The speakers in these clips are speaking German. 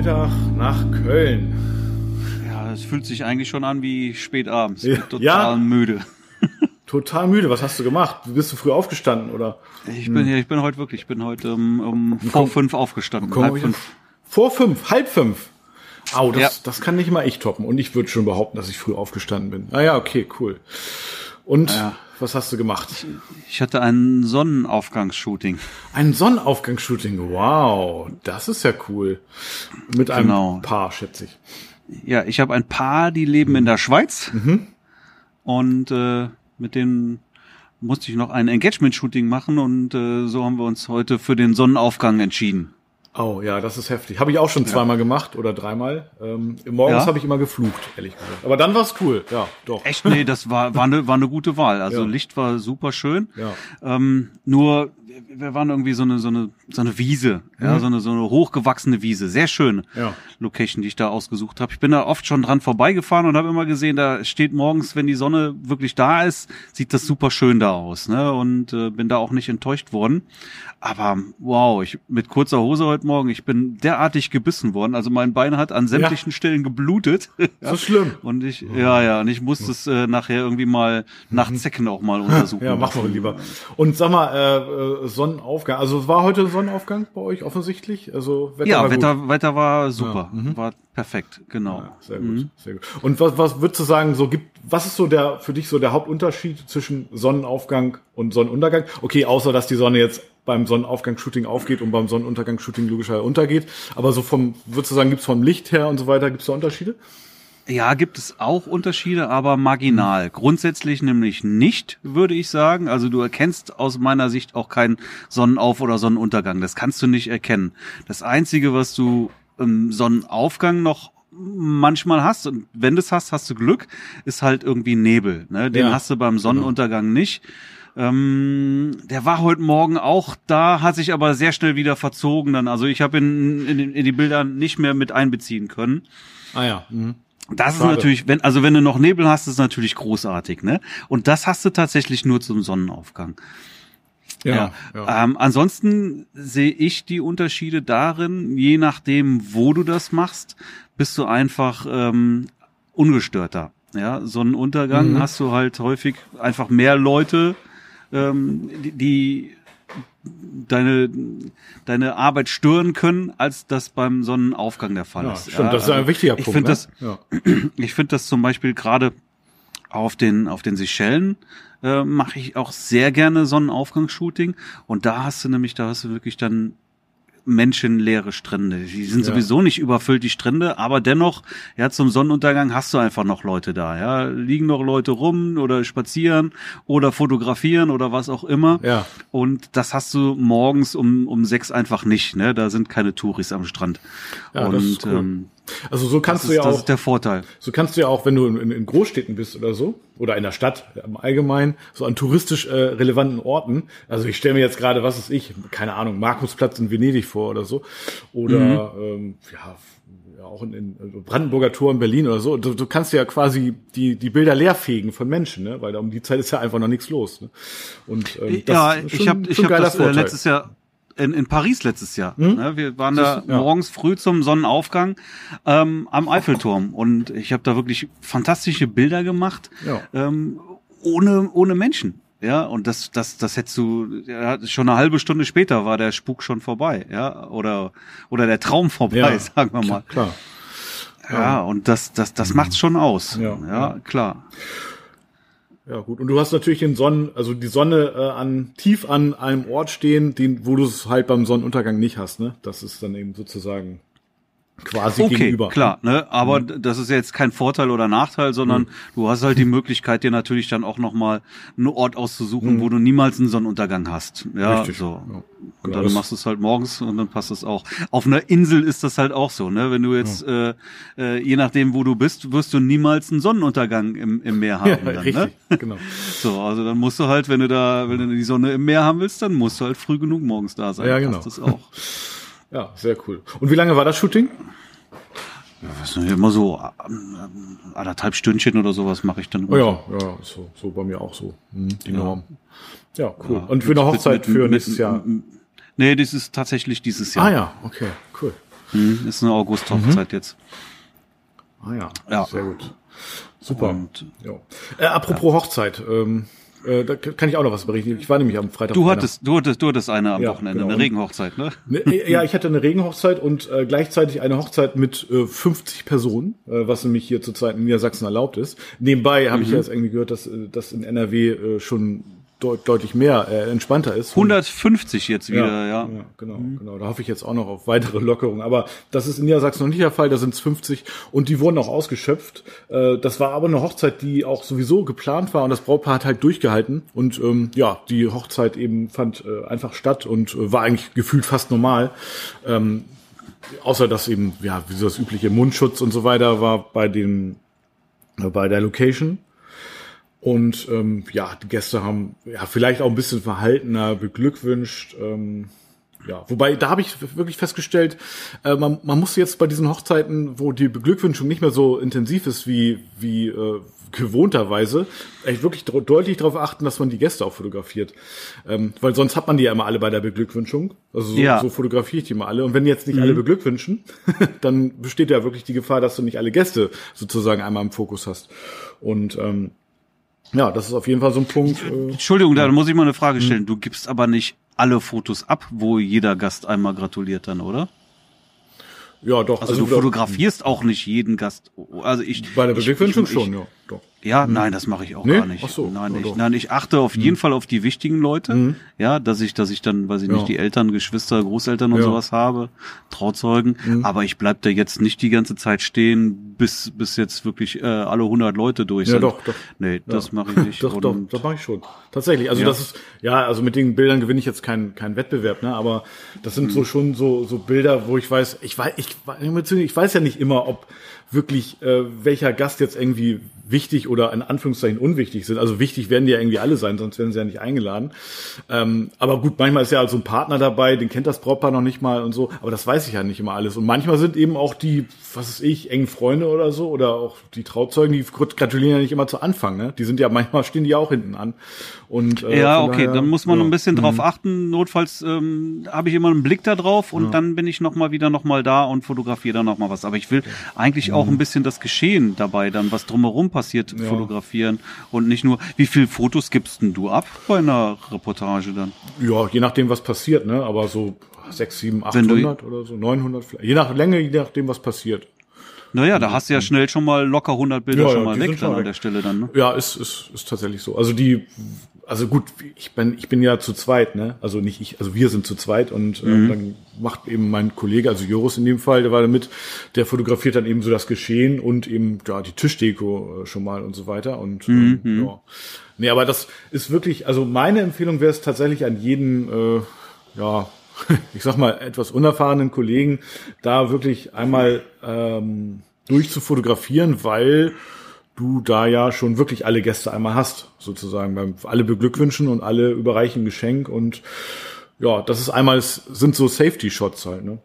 Mittag nach Köln. Ja, es fühlt sich eigentlich schon an wie spät abends. Ja. Total Ja. müde. Total müde. Was hast du gemacht? Bist du früh aufgestanden oder? Ich bin, ja, ich bin heute wirklich, ich bin heute um, um vor fünf aufgestanden. Komm, halb fünf. Vor fünf, halb fünf. Au, das, Ja. das kann nicht mal ich toppen. Und ich würde schon behaupten, dass ich früh aufgestanden bin. Ah ja, okay, cool. Und Ja. Was hast du gemacht? Ich hatte ein Sonnenaufgangsshooting. Ein Sonnenaufgangsshooting. Wow, das ist ja cool. Mit einem Genau. Paar, schätze ich. Ja, ich habe ein Paar, die leben in der Schweiz. Mhm. Und äh, mit denen musste ich noch ein Engagement-Shooting machen und äh, so haben wir uns heute für den Sonnenaufgang entschieden. Oh ja, das ist heftig. Habe ich auch schon zweimal gemacht oder dreimal. Ähm, morgens Ja? habe ich immer geflucht, ehrlich gesagt. Aber dann war's cool. Ja, doch. Echt? Nee, das war, war, eine, war eine gute Wahl. Also Ja. Licht war super schön. Ja. Ähm, nur, wir- wir waren irgendwie so eine, so eine, so eine Wiese, ja, so eine, so eine hochgewachsene Wiese. Sehr schön. Mhm. Ja. Location, die ich da ausgesucht habe. Ich bin da oft schon dran vorbeigefahren und habe immer gesehen, da steht morgens, wenn die Sonne wirklich da ist, sieht das super schön da aus, ne? Und äh, bin da auch nicht enttäuscht worden. Aber wow, ich mit kurzer Hose heute Morgen, ich bin derartig gebissen worden. Also mein Bein hat an sämtlichen Stellen geblutet. Das ist schlimm. Und ich, ja, ja, und ich musste es äh, nachher irgendwie mal nach Zecken auch mal untersuchen. Ja, machen wir lieber. Und sag mal, äh, äh, Sonnenaufgang. Also es war heute Sonnenaufgang bei euch offensichtlich? Also Wetter Ja, war gut. Wetter, Wetter war super, war perfekt, genau. Ja, sehr gut, sehr gut. Und was, was würdest du sagen, so gibt, was ist so der, für dich so der Hauptunterschied zwischen Sonnenaufgang und Sonnenuntergang? Okay, außer, dass die Sonne jetzt beim Sonnenaufgang-Shooting aufgeht und beim Sonnenuntergang-Shooting logischerweise untergeht. Aber so vom, würdest du sagen, gibt's vom Licht her und so weiter, gibt's da Unterschiede? Ja, gibt es auch Unterschiede, aber marginal. Grundsätzlich nämlich nicht, würde ich sagen. Also du erkennst aus meiner Sicht auch keinen Sonnenauf- oder Sonnenuntergang. Das kannst du nicht erkennen. Das Einzige, was du im Sonnenaufgang noch manchmal hast, und wenn du es hast, hast du Glück, ist halt irgendwie Nebel. Ne? Den Ja, hast du beim Sonnenuntergang nicht. Ähm, der war heute Morgen auch da, hat sich aber sehr schnell wieder verzogen. Dann, also ich habe ihn in, in, in die Bilder nicht mehr mit einbeziehen können. Ah ja. Mhm. Das Schade. ist natürlich, wenn, also wenn du noch Nebel hast, ist natürlich großartig, ne? Und das hast du tatsächlich nur zum Sonnenaufgang. Ja, ja. Ähm, ansonsten sehe ich die Unterschiede darin, je nachdem, wo du das machst, bist du einfach ähm, ungestörter. Ja, Sonnenuntergang Mhm. hast du halt häufig einfach mehr Leute, ähm, die, die deine deine Arbeit stören können, als das beim Sonnenaufgang der Fall ja, ist. stimmt, das ist ein wichtiger ich Punkt. finde ne? das, ja. ich finde das zum Beispiel gerade auf den, auf den Seychellen äh, mache ich auch sehr gerne Sonnenaufgangsshooting. Und da hast du nämlich, da hast du wirklich dann menschenleere Strände. Die sind Ja. sowieso nicht überfüllt, die Strände, aber dennoch, ja, zum Sonnenuntergang hast du einfach noch Leute da, ja. Liegen noch Leute rum oder spazieren oder fotografieren oder was auch immer. Ja. Und das hast du morgens um, um sechs einfach nicht, ne? Da sind keine Touris am Strand. Ja, Und das ist cool. ähm, Also so kannst das, du ist, ja das auch ist der Vorteil. So kannst du ja auch, wenn du in, in Großstädten bist oder so, oder in der Stadt im Allgemeinen, so an touristisch äh, relevanten Orten. Also ich stelle mir jetzt gerade, was ist ich, keine Ahnung, Markusplatz in Venedig vor oder so. Oder ähm, ja, ja, auch in, in Brandenburger Tor in Berlin oder so. Du, du kannst ja quasi die, die Bilder leerfegen von Menschen, ne? weil da um die Zeit ist ja einfach noch nichts los. Ne? Und ähm, das ja, ist ich schon- habe ich hab das äh, letztes Jahr in, in Paris letztes Jahr. Ne? Wir waren da? Ja. morgens früh zum Sonnenaufgang ähm, am Eiffelturm und ich habe da wirklich fantastische Bilder gemacht, Ja. ähm, ohne ohne Menschen. Ja, und das, das, das hättest du, ja, schon eine halbe Stunde später war der Spuk schon vorbei, ja, oder, oder der Traum vorbei, Ja, sagen wir mal. Klar. Ja, und das, das, das macht's schon aus. Ja. ja klar. Ja, gut. Und du hast natürlich den Sonnen, also die Sonne äh, an tief an einem Ort stehen, den, wo du es halt beim Sonnenuntergang nicht hast, ne? Das ist dann eben sozusagen quasi Okay, gegenüber. klar, ne? Aber Mhm. das ist ja jetzt kein Vorteil oder Nachteil, sondern du hast halt die Möglichkeit, dir natürlich dann auch nochmal einen Ort auszusuchen, wo du niemals einen Sonnenuntergang hast. Ja, Mhm. Richtig, so. ja. Und dann machst du es halt morgens und dann passt es auch. Auf einer Insel ist das halt auch so, ne? Wenn du jetzt, äh, äh, je nachdem, wo du bist, wirst du niemals einen Sonnenuntergang im, im Meer haben. Ja, dann, richtig, Ne? genau. So, also dann musst du halt, wenn du da, wenn du die Sonne im Meer haben willst, dann musst du halt früh genug morgens da sein. Ja, genau. passt Das auch. Ja, sehr cool. Und wie lange war das Shooting? Das ist immer so ähm, anderthalb Stündchen oder sowas mache ich dann immer. Oh ja, ja, so, so bei mir auch so. Mhm, die Norm. Ja, cool. Ja, Und für eine Hochzeit mit- für mit- nächstes Jahr. Nee, das ist tatsächlich dieses Jahr. Ah ja, okay, cool. Hm, ist eine August-Hochzeit jetzt. Ah ja, Ja. sehr gut. Super. Und ja. Äh, apropos Hochzeit, ähm, äh, da kann ich auch noch was berichten. Ich war nämlich am Freitag. du hattest, du hattest, du hattest eine am Ja, Wochenende, genau. eine Regenhochzeit, ne? Ne, äh, ja, ich hatte eine Regenhochzeit und äh, gleichzeitig eine Hochzeit mit äh, 50 Personen, äh, was nämlich hier zurzeit in Niedersachsen erlaubt ist. Nebenbei habe ich ja jetzt irgendwie gehört, dass äh, das in NRW äh, schon deut deutlich mehr äh, entspannter ist. 150 jetzt wieder, ja. ja genau, genau. Da hoffe ich jetzt auch noch auf weitere Lockerungen. Aber das ist in Niedersachsen noch nicht der Fall. Da sind es 50 und die wurden auch ausgeschöpft. Äh, das war aber eine Hochzeit, die auch sowieso geplant war und das Brautpaar hat halt durchgehalten. Und ähm, ja, die Hochzeit eben fand äh, einfach statt und äh, war eigentlich gefühlt fast normal. Ähm, außer dass eben, ja, wie so das übliche Mundschutz und so weiter war bei den, äh, bei der Location. Und ähm, ja, die Gäste haben ja vielleicht auch ein bisschen verhaltener beglückwünscht. Ähm, ja, wobei da habe ich wirklich festgestellt, äh, man, man muss jetzt bei diesen Hochzeiten, wo die Beglückwünschung nicht mehr so intensiv ist wie wie äh, gewohnterweise, echt wirklich deutlich darauf achten, dass man die Gäste auch fotografiert, ähm, weil sonst hat man die ja immer alle bei der Beglückwünschung. Also so, Ja. so fotografiere ich die mal alle. Und wenn jetzt nicht alle beglückwünschen, dann besteht ja wirklich die Gefahr, dass du nicht alle Gäste sozusagen einmal im Fokus hast. Und ähm, ja, das ist auf jeden Fall so ein Punkt. Äh, Entschuldigung, da muss ich mal eine Frage stellen. Du gibst aber nicht alle Fotos ab, wo jeder Gast einmal gratuliert dann, oder? ja, doch. Also, du fotografierst auch nicht jeden Gast. Also ich bei der Beglückwünschung schon, ja. Doch. Ja, nein, das mache ich auch Nee? gar nicht. Ach so, nein, ja, ich, nein, ich achte auf jeden Fall auf die wichtigen Leute. Ja, dass ich, dass ich dann, weiß ich Ja. nicht, die Eltern, Geschwister, Großeltern und Ja. sowas habe, Trauzeugen. Aber ich bleib da jetzt nicht die ganze Zeit stehen, bis bis jetzt wirklich äh, alle 100 Leute durch Ja, sind. doch, doch. Nee, das mache ich nicht. Doch, doch, das mache ich schon. Tatsächlich. Also Ja. das ist, ja, also mit den Bildern gewinne ich jetzt keinen keinen Wettbewerb, ne? Aber das sind so schon so so Bilder, wo ich weiß, ich weiß, ich, ich weiß ja nicht immer, ob wirklich äh, welcher Gast jetzt irgendwie wichtig oder in Anführungszeichen unwichtig sind. Also wichtig werden die ja irgendwie alle sein, sonst werden sie ja nicht eingeladen. Ähm, aber gut, manchmal ist ja so ein Partner dabei, den kennt das Brautpaar noch nicht mal und so. Aber das weiß ich ja nicht immer alles. Und manchmal sind eben auch die, was weiß ich, engen Freunde oder so oder auch die Trauzeugen, die gratulieren ja nicht immer zu Anfang. Ne? Die sind ja manchmal stehen die ja auch hinten an. Und äh, Ja, okay, daher, dann muss man ja. ein bisschen drauf achten. Notfalls ähm, habe ich immer einen Blick da drauf und dann bin ich noch mal wieder noch mal da und fotografiere dann noch mal was. Aber ich will eigentlich auch ein bisschen das Geschehen dabei, dann was drumherum passiert, fotografieren und nicht nur. Wie viel Fotos gibst denn du ab bei einer Reportage dann? Ja, je nachdem, was passiert, ne? Aber so sechs, sieben, Wenn du- 800 oder so, 900 vielleicht. Je nach Länge, je nachdem, was passiert. Naja, da hast du ja schnell schon mal locker 100 Bilder Ja, schon mal weg dann an der Stelle dann. Ne? Ja, ist, ist, ist tatsächlich so. Also die, also gut, ich bin, ich bin ja zu zweit, ne? Also nicht ich, also wir sind zu zweit und Mhm. ähm, dann macht eben mein Kollege, also Joris in dem Fall, der war da mit, der fotografiert dann eben so das Geschehen und eben ja die Tischdeko äh, schon mal und so weiter. Und Mhm, ähm, ja. Nee, aber das ist wirklich, also meine Empfehlung wäre es tatsächlich an jeden, äh, ja, ich sag mal, etwas unerfahrenen Kollegen, da wirklich einmal ähm, durchzufotografieren, weil du da ja schon wirklich alle Gäste einmal hast, sozusagen, beim alle beglückwünschen und alle überreichen Geschenk und ja, das ist einmal, sind so Safety-Shots halt, ne?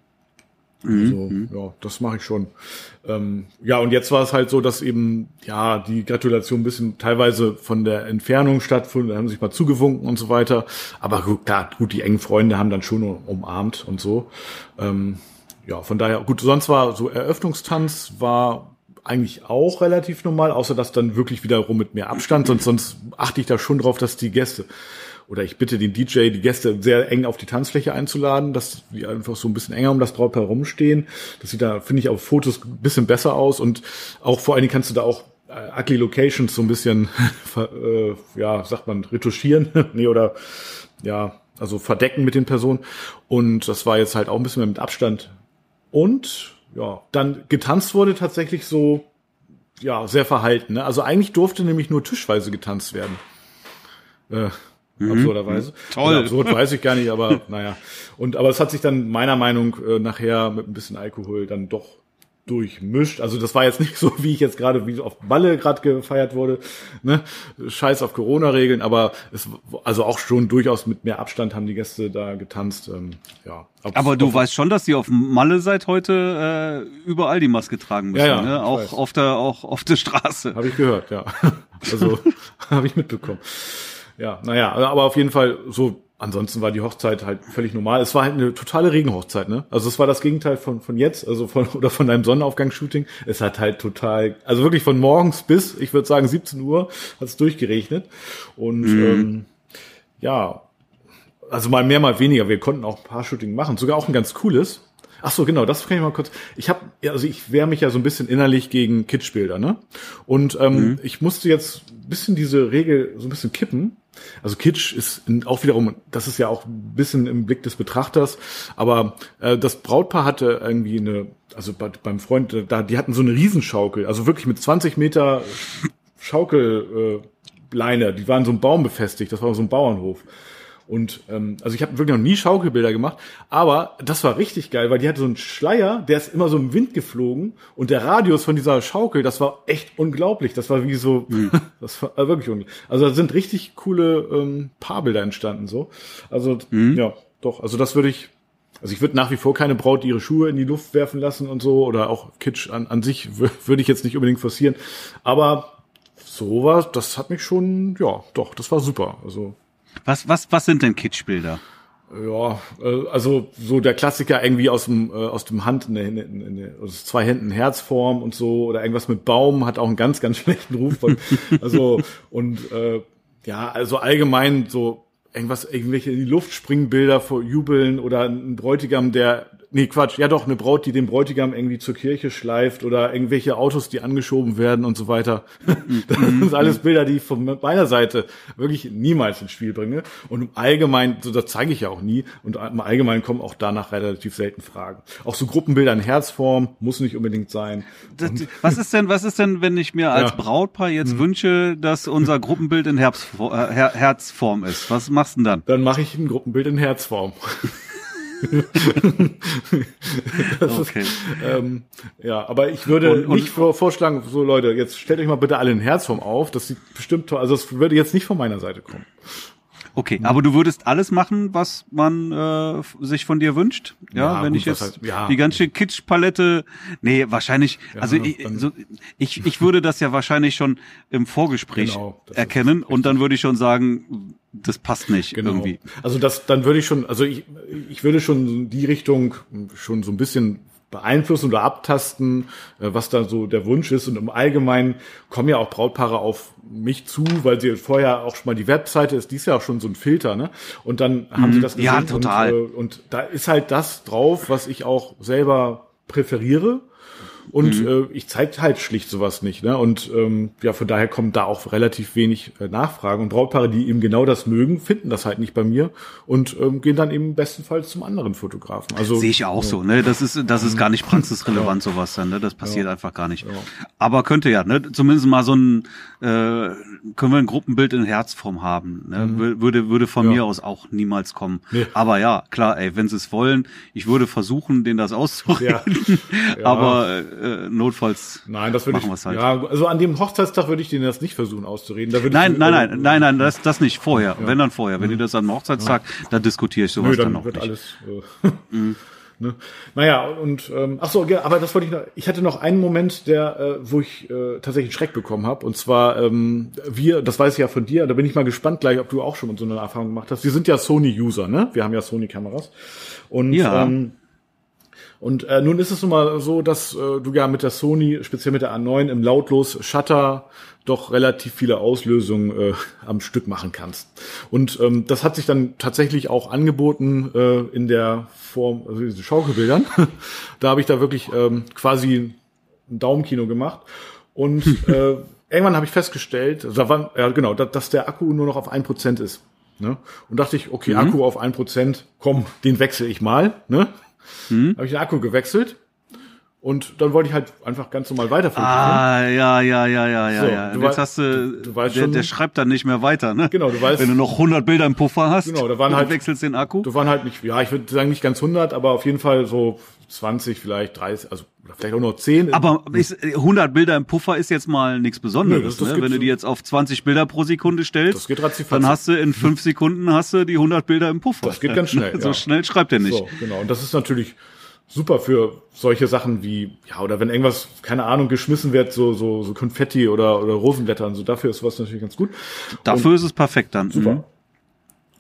Also, ja, das mache ich schon. Ähm, ja, und jetzt war es halt so, dass eben, ja, die Gratulation ein bisschen teilweise von der Entfernung stattfand, da haben sich mal zugewunken und so weiter. Aber gut, klar, gut, die engen Freunde haben dann schon umarmt und so. Ähm, ja, von daher, gut, sonst war so Eröffnungstanz war eigentlich auch relativ normal, außer dass dann wirklich wiederum mit mehr Abstand, sonst, sonst achte ich da schon drauf, dass die Gäste oder ich bitte den DJ, die Gäste sehr eng auf die Tanzfläche einzuladen, dass die einfach so ein bisschen enger um das Brautpaar herumstehen. Das sieht da, finde ich, auf Fotos ein bisschen besser aus und auch vor allen Dingen kannst du da auch äh, ugly Locations so ein bisschen, äh, ja, sagt man, retuschieren, nee, oder ja, also verdecken mit den Personen. Und das war jetzt halt auch ein bisschen mehr mit Abstand. Und ja, dann getanzt wurde tatsächlich so, ja, sehr verhalten. Ne? Also eigentlich durfte nämlich nur tischweise getanzt werden. Äh, absurderweise. Toll. Oder absurd weiß ich gar nicht, aber naja. Und aber es hat sich dann meiner Meinung äh, nachher mit ein bisschen Alkohol dann doch durchmischt. Also das war jetzt nicht so, wie ich jetzt gerade, wie auf Balle gerade gefeiert wurde, ne? Scheiß auf Corona-Regeln, aber es also auch schon durchaus mit mehr Abstand haben die Gäste da getanzt. Ähm, ja. Ob- Aber du weißt schon, dass die auf Malle seit heute äh, überall die Maske tragen müssen, Ja, ja, ne? auch weiß. auf der auch auf der Straße. Habe ich gehört, ja. Also habe ich mitbekommen. Ja, naja, aber auf jeden Fall so ansonsten war die Hochzeit halt völlig normal. Es war halt eine totale Regenhochzeit, ne? Also es war das Gegenteil von von jetzt, also von oder von einem Sonnenaufgangsshooting. Es hat halt total, also wirklich von morgens bis, ich würde sagen 17 Uhr, hat es durchgeregnet und mhm. ähm, ja, also mal mehr, mal weniger. Wir konnten auch ein paar Shooting machen, sogar auch ein ganz cooles. Ach so, genau, das kann ich mal kurz. Ich habe, also ich wehre mich ja so ein bisschen innerlich gegen Kitschbilder, ne? Und ähm, mhm. ich musste jetzt ein bisschen diese Regel so ein bisschen kippen. Also Kitsch ist auch wiederum, das ist ja auch ein bisschen im Blick des Betrachters, aber äh, das Brautpaar hatte irgendwie eine, also bei, beim Freund, äh, da, die hatten so eine Riesenschaukel, also wirklich mit 20 Meter Schaukelleine, äh, die waren so ein Baum befestigt, das war so ein Bauernhof. Und ähm, also ich habe wirklich noch nie Schaukelbilder gemacht, aber das war richtig geil, weil die hatte so einen Schleier, der ist immer so im Wind geflogen und der Radius von dieser Schaukel, das war echt unglaublich. Das war wie so, mhm. das war äh, wirklich unglaublich. Also da sind richtig coole ähm, Paarbilder entstanden so. Also mhm. ja, doch. Also das würde ich. Also ich würde nach wie vor keine Braut ihre Schuhe in die Luft werfen lassen und so oder auch Kitsch an, an sich würde ich jetzt nicht unbedingt forcieren. Aber sowas, das hat mich schon, ja, doch, das war super. Also was, was, was sind denn Kitschbilder? Ja, äh, also so der Klassiker irgendwie aus dem äh, aus dem Hand in der, in, in der, aus zwei Händen Herzform und so oder irgendwas mit Baum hat auch einen ganz ganz schlechten Ruf. also und äh, ja, also allgemein so irgendwas irgendwelche in die Luft springen Bilder vor Jubeln oder ein Bräutigam, der Nee, Quatsch. Ja doch, eine Braut, die den Bräutigam irgendwie zur Kirche schleift oder irgendwelche Autos, die angeschoben werden und so weiter. das sind alles Bilder, die ich von meiner Seite wirklich niemals ins Spiel bringe. Und im Allgemeinen, so das zeige ich ja auch nie, und im Allgemeinen kommen auch danach relativ selten Fragen. Auch so Gruppenbilder in Herzform muss nicht unbedingt sein. Das, was ist denn, was ist denn, wenn ich mir als ja. Brautpaar jetzt hm. wünsche, dass unser Gruppenbild in Herbst, äh, Herzform ist? Was machst du denn dann? Dann mache ich ein Gruppenbild in Herzform. okay. Ist, ähm, ja, aber ich würde und, und, nicht vorschlagen, so Leute, jetzt stellt euch mal bitte alle ein Herzform auf. Das sieht bestimmt toll. Also es würde jetzt nicht von meiner Seite kommen. Okay, aber du würdest alles machen, was man äh, sich von dir wünscht? Ja, ja wenn gut, ich jetzt heißt, ja. die ganze Kitsch-Palette, nee, wahrscheinlich, ja, also ich, so, ich, ich würde das ja wahrscheinlich schon im Vorgespräch genau, erkennen und dann würde ich schon sagen, das passt nicht genau. irgendwie. Also das, dann würde ich schon, also ich, ich würde schon die Richtung schon so ein bisschen beeinflussen oder abtasten, äh, was da so der Wunsch ist. Und im Allgemeinen kommen ja auch Brautpaare auf mich zu, weil sie vorher auch schon mal die Webseite ist, die ist ja auch schon so ein Filter, ne? Und dann haben sie mhm. das gesehen. Ja, total. Und, äh, und da ist halt das drauf, was ich auch selber präferiere. Und mhm. äh, ich zeige halt schlicht sowas nicht. Ne? Und ähm, ja, von daher kommen da auch relativ wenig äh, Nachfragen. Und Brautpaare, die eben genau das mögen, finden das halt nicht bei mir und ähm, gehen dann eben bestenfalls zum anderen Fotografen. Also sehe ich auch ja. so. Ne, das ist das ist gar nicht praxisrelevant ja. sowas dann. Ne, das passiert ja. einfach gar nicht. Aber könnte ja. Ne, zumindest mal so ein äh, können wir ein Gruppenbild in Herzform haben. Ne? Mhm. Würde würde von mir aus auch niemals kommen. Nee. Aber ja, klar. Ey, wenn sie es wollen, ich würde versuchen, denen das auszureden. Aber äh, notfalls nein, das würde ich, halt. Ja, also an dem Hochzeitstag würde ich denen das nicht versuchen auszureden. Da nein, ich, nein, nein, nein, nein, nein, das, das nicht vorher. Ja. Wenn dann vorher. Wenn mhm. die das am Hochzeitstag, ja. dann diskutiere ich sowas Nö, dann, dann noch wird nicht. alles. Äh, mhm. Ne? Naja, und ähm, ach so, ja, aber das wollte ich noch. Ich hatte noch einen Moment, der, äh, wo ich äh, tatsächlich einen Schreck bekommen habe. Und zwar ähm, wir, das weiß ich ja von dir. Da bin ich mal gespannt gleich, ob du auch schon so eine Erfahrung gemacht hast. Wir sind ja Sony-User, ne? Wir haben ja Sony-Kameras. Und ja. ähm, und äh, nun ist es nun mal so, dass äh, du ja mit der Sony, speziell mit der A9 im lautlos Shutter doch relativ viele Auslösungen äh, am Stück machen kannst. Und ähm, das hat sich dann tatsächlich auch angeboten äh, in der Form, also diese Schaukelbildern. da habe ich da wirklich ähm, quasi ein Daumenkino gemacht. Und äh, irgendwann habe ich festgestellt, also da war, ja genau, dass, dass der Akku nur noch auf ein Prozent ist. Ne? Und dachte ich, okay, mhm. Akku auf ein Prozent, komm, den wechsle ich mal. Ne? Hm? Habe ich den Akku gewechselt. Und dann wollte ich halt einfach ganz normal weiterführen. Ah, ja, ja, ja, ja, ja, so, ja. Du Jetzt hast du, du weißt der, schon, der schreibt dann nicht mehr weiter, ne? Genau, du weißt. Wenn du noch 100 Bilder im Puffer hast, genau, da waren halt, du wechselst den Akku. Du waren halt nicht, ja, ich würde sagen nicht ganz 100, aber auf jeden Fall so 20, vielleicht 30, also vielleicht auch nur 10. Aber ist, 100 Bilder im Puffer ist jetzt mal nichts Besonderes. Nö, das, das ne? Wenn du die jetzt auf 20 Bilder pro Sekunde stellst, das geht dann hast du in 5 Sekunden hast du die 100 Bilder im Puffer. Das geht ganz schnell. so ja. schnell schreibt er nicht. So, genau. Und das ist natürlich super für solche Sachen wie, ja, oder wenn irgendwas, keine Ahnung, geschmissen wird, so, so, so Konfetti oder, oder Rosenblätter und so, dafür ist was natürlich ganz gut. Dafür und ist es perfekt dann. Super. Mhm.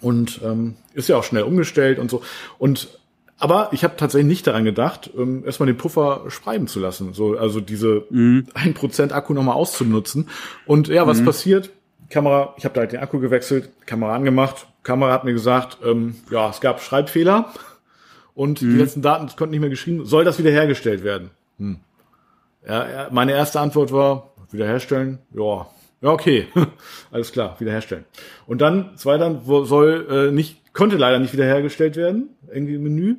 Und ähm, ist ja auch schnell umgestellt und so. Und aber ich habe tatsächlich nicht daran gedacht, ähm, erstmal den Puffer schreiben zu lassen. So, also diese Mhm. ein Prozent Akku nochmal auszunutzen. Und ja, was passiert? Kamera, ich habe da halt den Akku gewechselt, Kamera angemacht. Kamera hat mir gesagt, ähm, ja, es gab Schreibfehler und die letzten Daten konnten nicht mehr geschrieben. Soll das wiederhergestellt werden? Hm. Ja, meine erste Antwort war, wiederherstellen? Ja, ja, okay. Alles klar, wiederherstellen. Und dann, zweiter, wo soll äh, nicht, konnte leider nicht wiederhergestellt werden, irgendwie im Menü.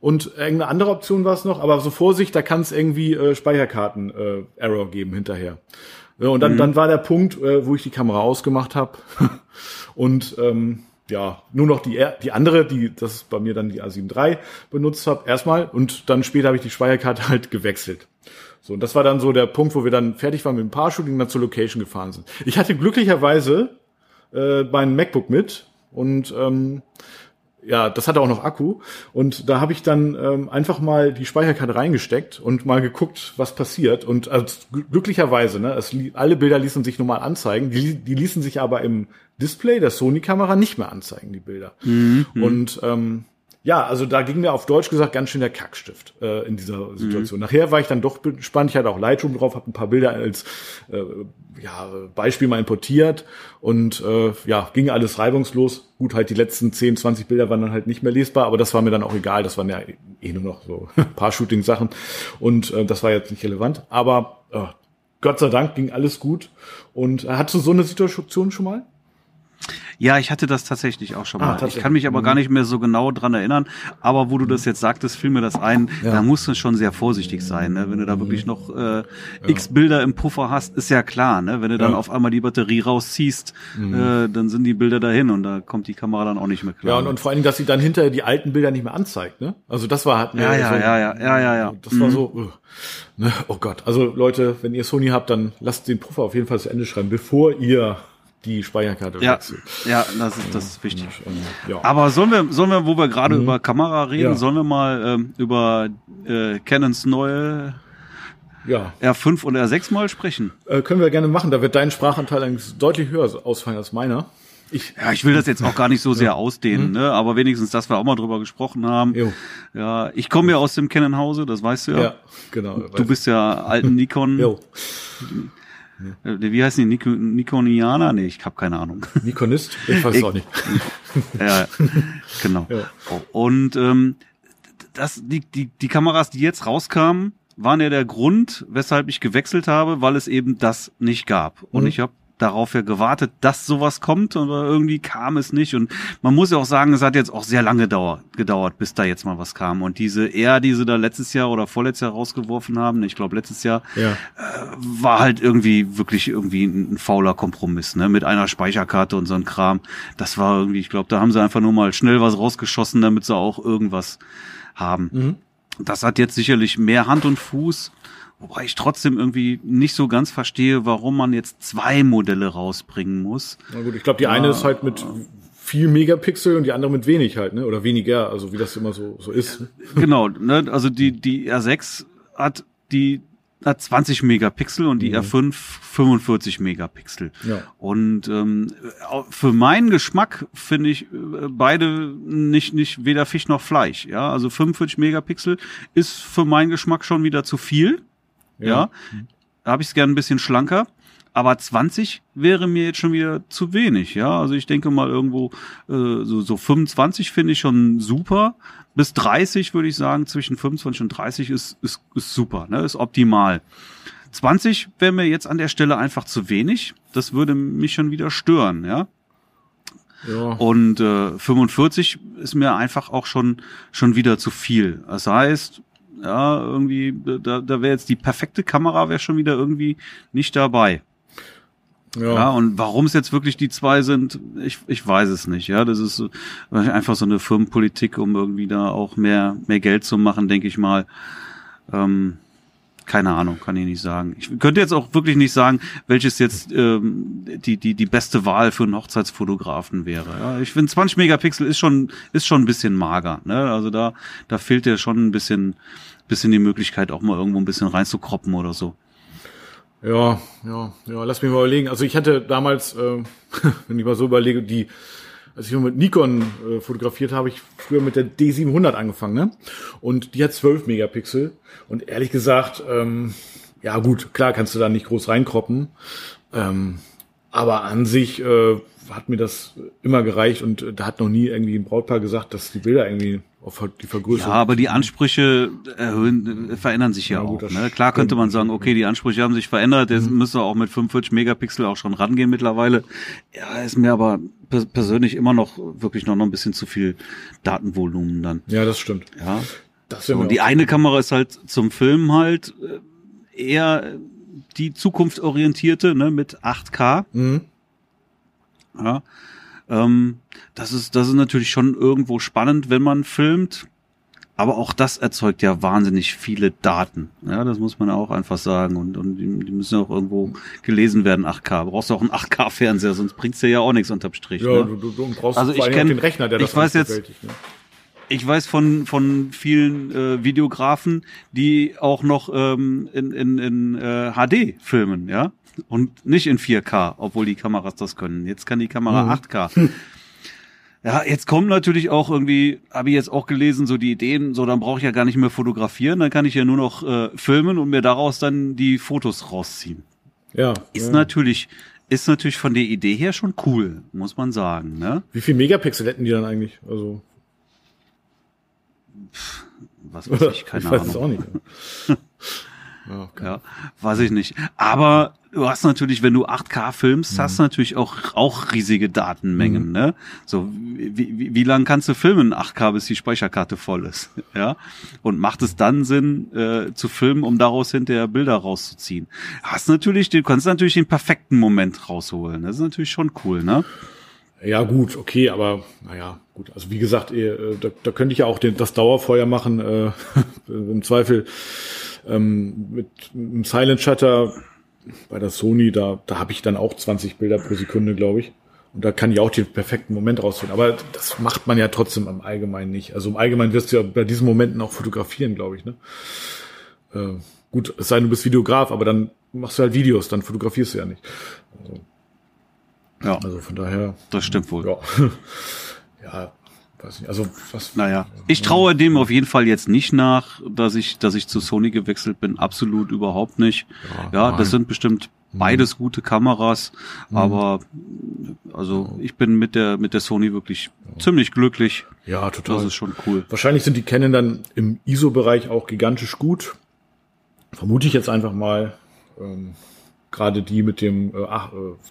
Und irgendeine andere Option war es noch, aber so Vorsicht, da kann es irgendwie äh, Speicherkarten-Error geben hinterher. Ja, und dann, dann war der Punkt, äh, wo ich die Kamera ausgemacht habe und ähm, ja, nur noch die, die andere, die, das ist bei mir dann die A7 III benutzt habe, erstmal und dann später habe ich die Speicherkarte halt gewechselt. So, und das war dann so der Punkt, wo wir dann fertig waren mit dem Paar-Shooting und dann zur Location gefahren sind. Ich hatte glücklicherweise äh, mein MacBook mit und ähm, ja, das hatte auch noch Akku. Und da habe ich dann ähm, einfach mal die Speicherkarte reingesteckt und mal geguckt, was passiert. Und also, gl- glücklicherweise, ne, es, alle Bilder ließen sich normal anzeigen. Die, die ließen sich aber im Display der Sony-Kamera nicht mehr anzeigen, die Bilder. Und ähm, ja, also da ging mir auf Deutsch gesagt ganz schön der Kackstift äh, in dieser Situation. Nachher war ich dann doch gespannt. Ich hatte auch Lightroom drauf, habe ein paar Bilder als äh, ja, Beispiel mal importiert und äh, ja, ging alles reibungslos. Gut, halt die letzten 10, 20 Bilder waren dann halt nicht mehr lesbar, aber das war mir dann auch egal. Das waren ja eh nur noch so ein paar Shooting-Sachen und äh, das war jetzt nicht relevant. Aber äh, Gott sei Dank ging alles gut. Und äh, hattest du so eine Situation schon mal? Ja, ich hatte das tatsächlich auch schon Ah, mal. tatsächlich. ich kann mich aber gar nicht mehr so genau dran erinnern. Aber wo du das jetzt sagtest, fiel mir das ein, da musst du schon sehr vorsichtig sein. Ne? Wenn du da wirklich noch äh, x Bilder im Puffer hast, ist ja klar. Ne? Wenn du dann Ja. auf einmal die Batterie rausziehst, äh, dann sind die Bilder dahin und da kommt die Kamera dann auch nicht mehr klar. Ja, und, und vor Dingen, dass sie dann hinterher die alten Bilder nicht mehr anzeigt, ne? Also das war halt Ja, ja, so, ja, ja, ja, ja, ja. Das war so, uh, ne? oh Gott. Also Leute, wenn ihr Sony habt, dann lasst den Puffer auf jeden Fall zu Ende schreiben, bevor ihr die Speicherkarte ja, wechselt. ja, das ist, das ist wichtig. Und, ja. Aber sollen wir, sollen wir, wo wir gerade über Kamera reden, Mhm. Ja. sollen wir mal ähm, über äh, Canons neue ja. R5 und R6 mal sprechen? Äh, können wir gerne machen. Da wird dein Sprachanteil eigentlich deutlich höher ausfallen als meiner. Ich, Ja, ich will das jetzt auch gar nicht so sehr ausdehnen, ne? aber wenigstens, dass wir auch mal drüber gesprochen haben. Mhm. Jo. Ja, ich komme ja aus dem Canon-Hause, das weißt du ja. ja, genau. Du bist ja alten Nikon. Jo. Äh, Wie heißen die? Nico, Nikonianer? Nee, ich habe keine Ahnung. Nikonist? Ich weiß es auch nicht. ja, genau. Ja. Und ähm, das, die, die, die Kameras, die jetzt rauskamen, waren ja der Grund, weshalb ich gewechselt habe, weil es eben das nicht gab. Und Mhm. ich habe darauf ja gewartet, dass sowas kommt, aber irgendwie kam es nicht. Und man muss ja auch sagen, es hat jetzt auch sehr lange gedauert, gedauert bis da jetzt mal was kam. Und diese R, die sie da letztes Jahr oder vorletztes Jahr rausgeworfen haben, ich glaube letztes Jahr, Ja. war halt irgendwie wirklich irgendwie ein, ein fauler Kompromiss, ne? Mit einer Speicherkarte und so ein Kram. Das war irgendwie, ich glaube, da haben sie einfach nur mal schnell was rausgeschossen, damit sie auch irgendwas haben. Das hat jetzt sicherlich mehr Hand und Fuß, wobei ich trotzdem irgendwie nicht so ganz verstehe, warum man jetzt zwei Modelle rausbringen muss. Na gut, ich glaube, die eine ist halt mit viel Megapixel und die andere mit wenig halt, ne? Oder weniger, also wie das immer so, so ist. Ne? genau, ne? Also die, die R6 hat die hat 20 Megapixel und die R5 45 Megapixel. Ja. Und ähm, für meinen Geschmack finde ich äh, beide nicht nicht weder Fisch noch Fleisch. Ja, also 45 Megapixel ist für meinen Geschmack schon wieder zu viel. Ja, da habe ich es gern ein bisschen schlanker. Aber 20 wäre mir jetzt schon wieder zu wenig, ja. Also ich denke mal irgendwo äh, so, so 25 finde ich schon super. Bis 30 würde ich sagen, zwischen 25 und 30 ist, ist, ist super, ne? ist optimal. 20 wäre mir jetzt an der Stelle einfach zu wenig. Das würde mich schon wieder stören, ja. Ja. Und äh, 45 ist mir einfach auch schon schon wieder zu viel. Das heißt, ja, irgendwie, da, da wäre jetzt die perfekte Kamera wäre schon wieder irgendwie nicht dabei. Ja. Ja, und warum es jetzt wirklich die zwei sind, ich, ich weiß es nicht. Ja, das ist einfach so eine Firmenpolitik, um irgendwie da auch mehr, mehr Geld zu machen, denke ich mal. Ähm, keine Ahnung, kann ich nicht sagen. Ich könnte jetzt auch wirklich nicht sagen, welches jetzt ähm, die, die, die beste Wahl für einen Hochzeitsfotografen wäre. Ja, ich finde 20 Megapixel ist schon, ist schon ein bisschen mager. Ne? Also da, da fehlt ja schon ein bisschen, bisschen die Möglichkeit, auch mal irgendwo ein bisschen reinzukroppen oder so. Ja, ja, ja, lass mich mal überlegen. Also ich hatte damals, äh, wenn ich mal so überlege, die als ich mit Nikon äh, fotografiert habe, ich früher mit der D700 angefangen, ne? Und die hat 12 Megapixel. Und ehrlich gesagt, ähm, ja gut, klar kannst du da nicht groß reinkroppen. Ähm, aber an sich äh, hat mir das immer gereicht und äh, da hat noch nie irgendwie ein Brautpaar gesagt, dass die Bilder irgendwie auf die Vergrößerung. Ja, aber die Ansprüche erhöhen, äh, verändern sich ja, ja gut, auch. Ne? Klar könnte man sagen, okay, die Ansprüche haben sich verändert, jetzt mhm. müsste auch mit 45 Megapixel auch schon rangehen mittlerweile. Ja, ist mir aber persönlich immer noch wirklich noch, noch ein bisschen zu viel Datenvolumen dann. Ja, das stimmt. Ja. Das und die eine Kamera ist halt zum Filmen halt äh, eher die zukunftsorientierte, ne, mit 8K. Mhm. Ja. Ähm, das ist, das ist natürlich schon irgendwo spannend, wenn man filmt. Aber auch das erzeugt ja wahnsinnig viele Daten. Ja, das muss man auch einfach sagen. Und, und die, die müssen auch irgendwo gelesen werden, 8K. Du brauchst auch einen 8K-Fernseher, sonst bringt's dir ja auch nichts unterm Strich. Ja, ne? du, du brauchst also ich kenn, den Rechner, der das ich weiß jetzt, ne? Ich weiß von, von vielen äh, Videografen, die auch noch ähm, in, in, in äh, HD filmen, ja und nicht in 4K, obwohl die Kameras das können. Jetzt kann die Kamera mhm. 8K. Ja, jetzt kommen natürlich auch irgendwie, habe ich jetzt auch gelesen, so die Ideen, so dann brauche ich ja gar nicht mehr fotografieren, dann kann ich ja nur noch äh, filmen und mir daraus dann die Fotos rausziehen. Ja. Ist ja. natürlich, ist natürlich von der Idee her schon cool, muss man sagen. Ne? Wie viel Megapixel hätten die dann eigentlich? Also Pff, was weiß ich, keine ich weiß Ahnung. Es auch nicht. Ja, okay. ja, weiß ich nicht. Aber du hast natürlich, wenn du 8K filmst, mhm. hast du natürlich auch, auch riesige Datenmengen, mhm. ne? So, wie, wie, wie lang kannst du filmen 8K, bis die Speicherkarte voll ist? Ja? Und macht es dann Sinn, äh, zu filmen, um daraus hinterher Bilder rauszuziehen? Hast natürlich, du kannst natürlich den perfekten Moment rausholen. Das ist natürlich schon cool, ne? Ja, gut, okay, aber naja, gut. Also wie gesagt, äh, da, da könnte ich ja auch den, das Dauerfeuer machen, äh, im Zweifel ähm, mit einem Silent Shutter bei der Sony, da, da habe ich dann auch 20 Bilder pro Sekunde, glaube ich. Und da kann ich auch den perfekten Moment rausfinden. Aber das macht man ja trotzdem im Allgemeinen nicht. Also im Allgemeinen wirst du ja bei diesen Momenten auch fotografieren, glaube ich. Ne? Äh, gut, es sei denn, du bist Videograf, aber dann machst du halt Videos, dann fotografierst du ja nicht. Also, ja. Also von daher. Das stimmt wohl. Ja. ja, weiß nicht. Also was. Naja, ich traue dem auf jeden Fall jetzt nicht nach, dass ich, dass ich zu Sony gewechselt bin. Absolut überhaupt nicht. Ja, ja das sind bestimmt mhm. beides mhm. gute Kameras, mhm. aber also ich bin mit der mit der Sony wirklich ja. ziemlich glücklich. Ja, total. Das ist schon cool. Wahrscheinlich sind die Canon dann im ISO-Bereich auch gigantisch gut. Vermute ich jetzt einfach mal. Ähm, Gerade die mit dem äh,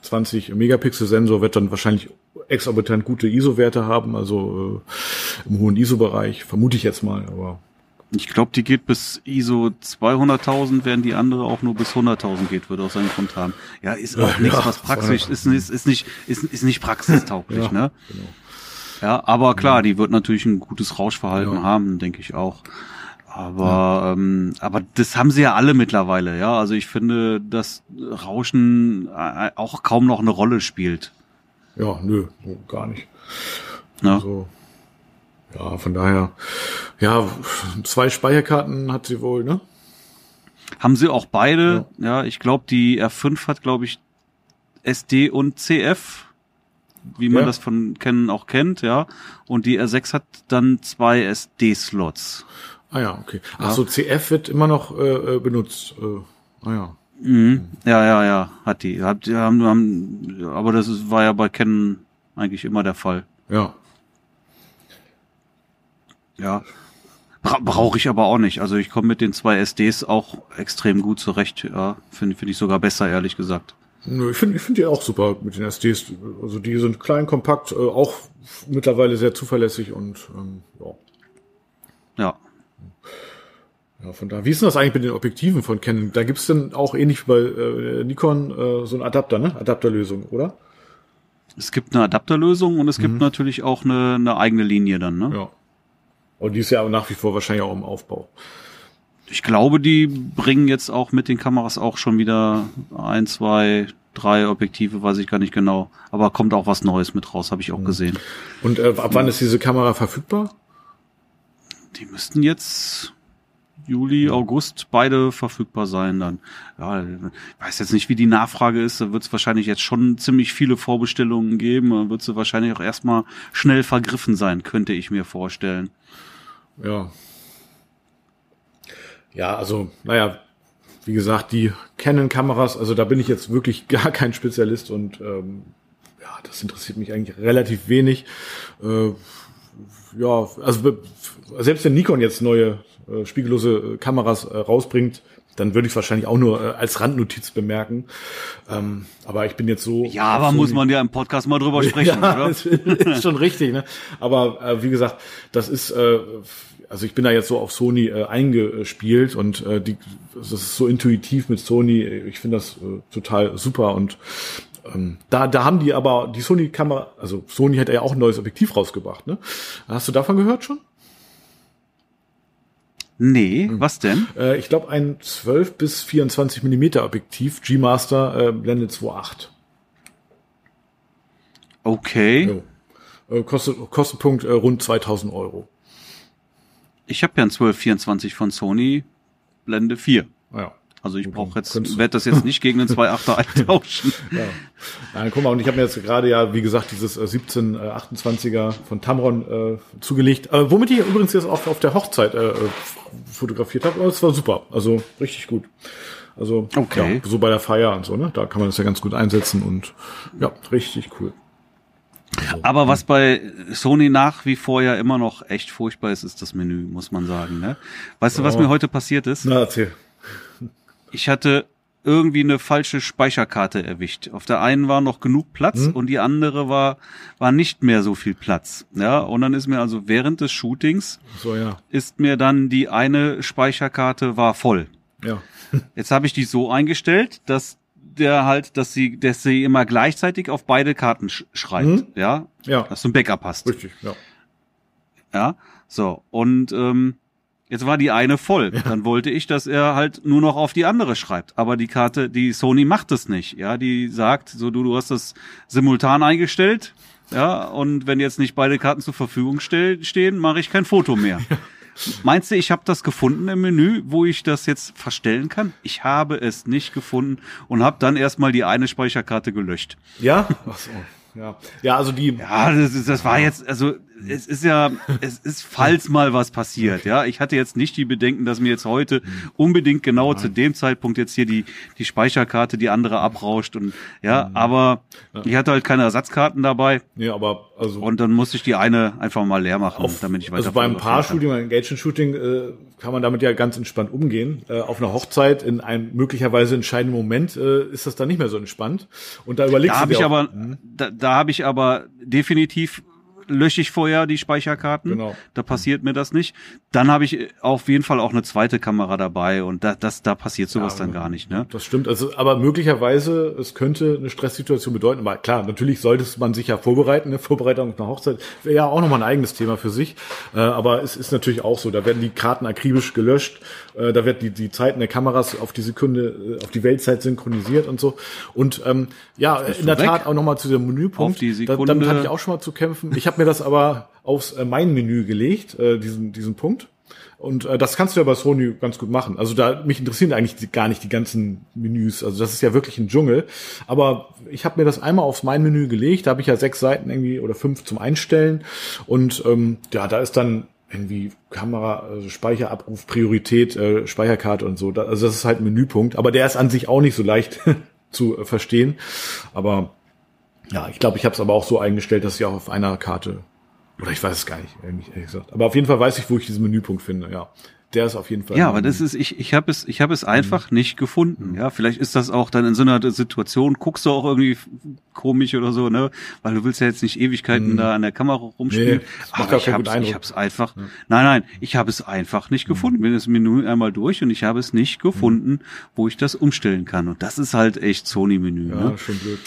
20 Megapixel Sensor wird dann wahrscheinlich exorbitant gute ISO-Werte haben, also äh, im hohen ISO-Bereich, vermute ich jetzt mal, aber. Ich glaube, die geht bis ISO 200.000, während die andere auch nur bis 100.000 geht, würde auch seinen Grund haben. Ja, ist auch ja, nichts, was Praxis ist, ist, ist nicht, ist, ist nicht praxistauglich, ja, ne? Genau. Ja, aber klar, die wird natürlich ein gutes Rauschverhalten ja. haben, denke ich auch. Aber, ja. ähm, aber das haben sie ja alle mittlerweile, ja. Also ich finde, dass Rauschen äh, auch kaum noch eine Rolle spielt. Ja, nö, gar nicht. Ja. Also, ja, von daher, ja, zwei Speicherkarten hat sie wohl, ne? Haben sie auch beide. Ja, ja ich glaube, die R5 hat, glaube ich, SD und CF, wie man ja. das von Canon auch kennt, ja. Und die R6 hat dann zwei SD-Slots. Ah ja, okay. Ach so, CF wird immer noch äh, äh benutzt. Äh, ah ja. Mhm. Ja, ja, ja, hat die. Hat, die haben, haben, aber das ist, war ja bei Canon eigentlich immer der Fall. Ja. Ja. Bra Brauche ich aber auch nicht. Also ich komme mit den zwei SDs auch extrem gut zurecht. Ja, finde find ich sogar besser, ehrlich gesagt. Ich finde ich finde die auch super mit den SDs. Also die sind klein, kompakt, äh, auch mittlerweile sehr zuverlässig und ähm, ja. Ja. Ja, von da. Wie ist denn das eigentlich mit den Objektiven von Canon? Da gibt's dann auch ähnlich wie bei äh, Nikon äh, so einen Adapter, ne? Adapterlösung, oder? Es gibt eine Adapterlösung und es mhm. gibt natürlich auch eine, eine eigene Linie dann, ne? Ja. Und die ist ja nach wie vor wahrscheinlich auch im Aufbau. Ich glaube, die bringen jetzt auch mit den Kameras auch schon wieder ein, zwei, drei Objektive, weiß ich gar nicht genau. Aber kommt auch was Neues mit raus, habe ich auch mhm. gesehen. Und äh, ab wann ist diese Kamera verfügbar? Die müssten jetzt Juli, August beide verfügbar sein dann. Ja, ich weiß jetzt nicht, wie die Nachfrage ist. Da wird es wahrscheinlich jetzt schon ziemlich viele Vorbestellungen geben. Da wird sie wahrscheinlich auch erstmal schnell vergriffen sein, könnte ich mir vorstellen. Ja. Ja, also, naja, wie gesagt, die Canon-Kameras, also da bin ich jetzt wirklich gar kein Spezialist und ähm, ja, das interessiert mich eigentlich relativ wenig. Äh, ja, also selbst wenn Nikon jetzt neue äh, spiegellose äh, Kameras äh, rausbringt, dann würde ich es wahrscheinlich auch nur äh, als Randnotiz bemerken. Ähm, aber ich bin jetzt so. Ja, aber muss man ja im Podcast mal drüber sprechen, ja, oder? Das ist schon richtig, ne? Aber äh, wie gesagt, das ist, äh, also ich bin da jetzt so auf Sony äh, eingespielt und äh, die, das ist so intuitiv mit Sony. Ich finde das äh, total super und ähm, da, da haben die aber die Sony-Kamera, also Sony hat ja auch ein neues Objektiv rausgebracht, ne? Hast du davon gehört schon? Nee, hm. was denn? Äh, ich glaube ein 12 bis 24 Millimeter Objektiv G-Master äh, Blende 2.8. Okay. Äh, kostet, Kostenpunkt äh, rund 2000 Euro. Ich habe ja ein 1224 von Sony Blende 4. Ja. Also ich brauche jetzt, werde das jetzt nicht gegen einen 2.8er eintauschen. ja. Nein, guck mal, und ich habe mir jetzt gerade ja, wie gesagt, dieses 1728er äh, von Tamron äh, zugelegt, äh, womit ich übrigens jetzt auch auf der Hochzeit äh, fotografiert habe. Aber es war super, also richtig gut. Also okay. ja, so bei der Feier und so, ne? Da kann man das ja ganz gut einsetzen und ja, richtig cool. Aber was bei Sony nach wie vor ja immer noch echt furchtbar ist, ist das Menü, muss man sagen. Ne? Weißt du, was mir heute passiert ist? Na, erzähl ich hatte irgendwie eine falsche Speicherkarte erwischt. Auf der einen war noch genug Platz mhm. und die andere war war nicht mehr so viel Platz. Ja, und dann ist mir also während des Shootings so, ja. ist mir dann die eine Speicherkarte war voll. Ja. Jetzt habe ich die so eingestellt, dass der halt, dass sie, dass sie immer gleichzeitig auf beide Karten sch schreibt. Mhm. Ja. Ja. Dass du ein Backup hast. Richtig. Ja. Ja. So und ähm, Jetzt war die eine voll. Ja. Dann wollte ich, dass er halt nur noch auf die andere schreibt. Aber die Karte, die Sony macht das nicht. Ja, die sagt, so du, du hast das simultan eingestellt. Ja, und wenn jetzt nicht beide Karten zur Verfügung stehen, mache ich kein Foto mehr. Ja. Meinst du, ich habe das gefunden im Menü, wo ich das jetzt verstellen kann? Ich habe es nicht gefunden und habe dann erstmal die eine Speicherkarte gelöscht. Ja? Ach so. Ja, ja also die. Ja, das, das war jetzt, also es ist ja, es ist falls mal was passiert, ja. Ich hatte jetzt nicht die Bedenken, dass mir jetzt heute unbedingt genau Nein. zu dem Zeitpunkt jetzt hier die, die Speicherkarte, die andere abrauscht und ja, aber ich hatte halt keine Ersatzkarten dabei. Ja, aber also. Und dann musste ich die eine einfach mal leer machen, auf, damit ich weiter Also beim Paar-Shooting, beim Engagement-Shooting äh, kann man damit ja ganz entspannt umgehen. Äh, auf einer Hochzeit in einem möglicherweise entscheidenden Moment äh, ist das dann nicht mehr so entspannt. Und da überlegst da du dir auch, aber, hm? da, da habe ich aber definitiv lösche ich vorher die Speicherkarten. Genau. Da passiert mir das nicht. Dann habe ich auf jeden Fall auch eine zweite Kamera dabei und da, das, da passiert sowas ja, dann gar nicht. Ne? Das stimmt. Also, aber möglicherweise, es könnte eine Stresssituation bedeuten. Aber klar, natürlich sollte man sich ja vorbereiten. Eine Vorbereitung auf eine Hochzeit wäre ja auch nochmal ein eigenes Thema für sich. Äh, aber es ist natürlich auch so. Da werden die Karten akribisch gelöscht. Äh, da wird die, die Zeiten der Kameras auf die Sekunde, äh, auf die Weltzeit synchronisiert und so. Und ähm, ja, in der weg? Tat auch nochmal zu dem Menüpunkt. Auf die Sekunde. Da, damit hatte ich auch schon mal zu kämpfen. Ich habe mir das aber aufs äh, mein Menü gelegt, äh, diesen, diesen Punkt. Und äh, das kannst du ja bei Sony ganz gut machen. Also da mich interessieren eigentlich die, gar nicht die ganzen Menüs. Also das ist ja wirklich ein Dschungel. Aber ich habe mir das einmal aufs mein Menü gelegt. Da habe ich ja sechs Seiten irgendwie oder fünf zum Einstellen. Und ähm, ja, da ist dann irgendwie Kamera, also Speicherabruf, Priorität, äh, Speicherkarte und so. Also das ist halt ein Menüpunkt. Aber der ist an sich auch nicht so leicht zu äh, verstehen. Aber ja, ich glaube, ich habe es aber auch so eingestellt, dass ich auch auf einer Karte oder ich weiß es gar nicht, ehrlich gesagt. Aber auf jeden Fall weiß ich, wo ich diesen Menüpunkt finde, ja. Der ist auf jeden Fall. Ja, aber das ist, ich, ich habe es, ich habe es einfach mhm. nicht gefunden. Ja, vielleicht ist das auch dann in so einer Situation, guckst du auch irgendwie komisch oder so, ne? Weil du willst ja jetzt nicht Ewigkeiten mhm. da an der Kamera rumspielen. Nee, aber ich habe ich habe es einfach. Ja. Nein, nein, ich habe es einfach nicht mhm. gefunden. Bin das Menü einmal durch und ich habe es nicht gefunden, mhm. wo ich das umstellen kann. Und das ist halt echt Sony-Menü. Ja, ne? schon blöd.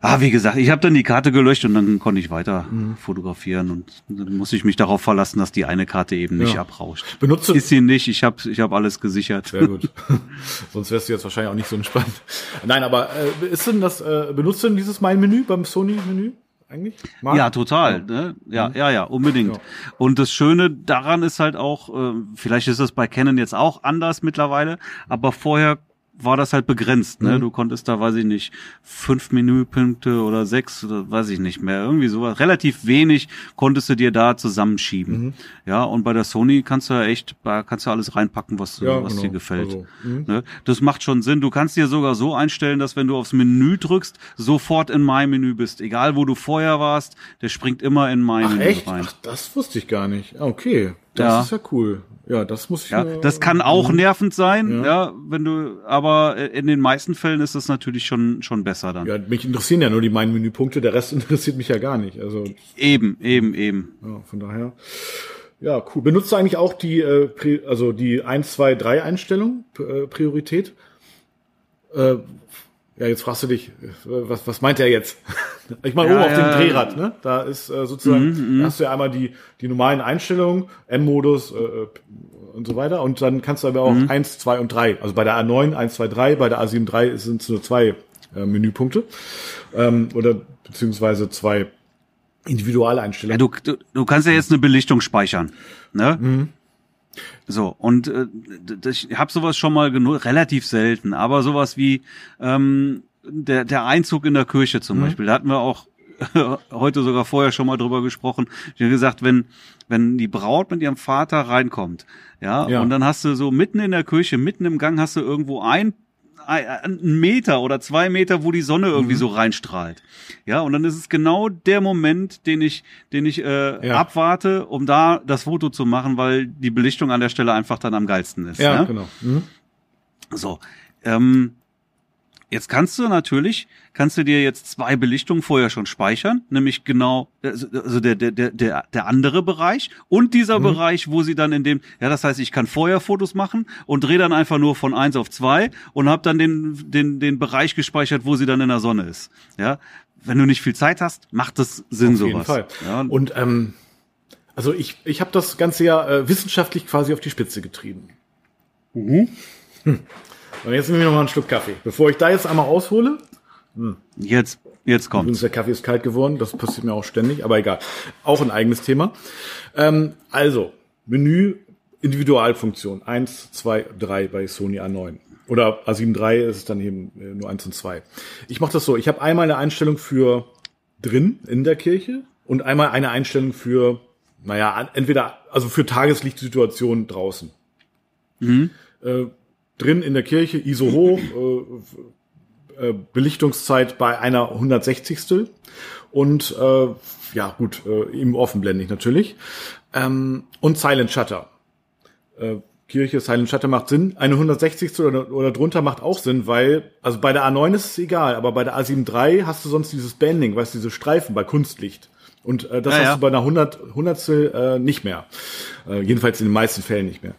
Ah, wie gesagt, ich habe dann die Karte gelöscht und dann konnte ich weiter mhm. fotografieren und dann muss ich mich darauf verlassen, dass die eine Karte eben nicht ja. abrauscht. Benutze ist sie nicht, ich habe ich hab alles gesichert. Sehr gut. Sonst wärst du jetzt wahrscheinlich auch nicht so entspannt. Nein, aber äh, ist denn das äh, benutzt du denn dieses Mein Menü beim Sony Menü? eigentlich? Marc? Ja, total. Ja. Ne? ja, ja, ja, unbedingt. Ja. Und das Schöne daran ist halt auch, äh, vielleicht ist das bei Canon jetzt auch anders mittlerweile, aber vorher war das halt begrenzt. Ne? Mhm. Du konntest da, weiß ich nicht, fünf Menüpunkte oder sechs oder weiß ich nicht mehr, irgendwie sowas. Relativ wenig konntest du dir da zusammenschieben. Mhm. Ja, und bei der Sony kannst du ja echt, da kannst du alles reinpacken, was, ja, was genau. dir gefällt. Also, mhm. ne? Das macht schon Sinn. Du kannst dir sogar so einstellen, dass wenn du aufs Menü drückst, sofort in mein Menü bist. Egal wo du vorher warst, der springt immer in mein Menü echt? rein. Ach, das wusste ich gar nicht. Okay. Das ja. ist ja cool. Ja, das muss ich. Ja, das kann auch nervend sein, ja. ja. wenn du, aber in den meisten Fällen ist das natürlich schon schon besser dann. Ja, mich interessieren ja nur die meinen Menüpunkte, der Rest interessiert mich ja gar nicht. Also eben, eben, eben. Ja, von daher. Ja, cool. Benutzt du eigentlich auch die, äh, also die 1, 2, 3 Einstellung, äh, Priorität? Äh, ja, jetzt fragst du dich, was, was meint er jetzt? Ich meine, ja, oben ja, auf dem Drehrad, ne? Da ist äh, sozusagen, mhm, da hast du ja einmal die, die normalen Einstellungen, M-Modus äh, äh, und so weiter. Und dann kannst du aber auch mhm. 1, 2 und 3. Also bei der A9 1, 2, 3, bei der A7 3 sind es nur zwei äh, Menüpunkte. Ähm, oder beziehungsweise zwei Individualeinstellungen. Ja, du, du, du kannst ja jetzt eine Belichtung speichern. Ne? Mhm. So, und äh, ich habe sowas schon mal genug, relativ selten, aber sowas wie ähm, der, der Einzug in der Kirche zum mhm. Beispiel, da hatten wir auch heute sogar vorher schon mal drüber gesprochen. Ich habe gesagt, wenn, wenn die Braut mit ihrem Vater reinkommt, ja, ja, und dann hast du so mitten in der Kirche, mitten im Gang hast du irgendwo ein einen Meter oder zwei Meter, wo die Sonne irgendwie mhm. so reinstrahlt. Ja, und dann ist es genau der Moment, den ich, den ich äh, ja. abwarte, um da das Foto zu machen, weil die Belichtung an der Stelle einfach dann am geilsten ist. Ja, ne? genau. Mhm. So. Ähm, Jetzt kannst du natürlich, kannst du dir jetzt zwei Belichtungen vorher schon speichern, nämlich genau, also, also der, der, der, der, der andere Bereich und dieser mhm. Bereich, wo sie dann in dem, ja, das heißt, ich kann vorher Fotos machen und drehe dann einfach nur von eins auf zwei und habe dann den, den, den Bereich gespeichert, wo sie dann in der Sonne ist. Ja, wenn du nicht viel Zeit hast, macht das Sinn, auf sowas. Jeden Fall. Ja. Und ähm, also ich, ich habe das Ganze ja äh, wissenschaftlich quasi auf die Spitze getrieben. Mhm. Hm. Und jetzt nehme ich noch mal einen Schluck Kaffee. Bevor ich da jetzt einmal aushole. Hm. Jetzt, jetzt kommt. Übrigens, der Kaffee ist kalt geworden. Das passiert mir auch ständig, aber egal. Auch ein eigenes Thema. Ähm, also, Menü, Individualfunktion. Eins, zwei, drei bei Sony A9. Oder A7 III ist es dann eben äh, nur eins und zwei. Ich mache das so. Ich habe einmal eine Einstellung für drin in der Kirche und einmal eine Einstellung für, naja, entweder, also für Tageslichtsituationen draußen. Mhm. Äh, drin in der Kirche, ISO hoch, äh, äh, Belichtungszeit bei einer 160. Und äh, ja gut, äh, im offenblendig natürlich. Ähm, und Silent Shutter. Äh, Kirche, Silent Shutter macht Sinn. Eine 160. Oder, oder drunter macht auch Sinn, weil, also bei der A9 ist es egal, aber bei der A7 III hast du sonst dieses Banding, weißt du, diese Streifen bei Kunstlicht. Und äh, das ja, hast ja. du bei einer 100, Hundertstel äh, nicht mehr. Äh, jedenfalls in den meisten Fällen nicht mehr.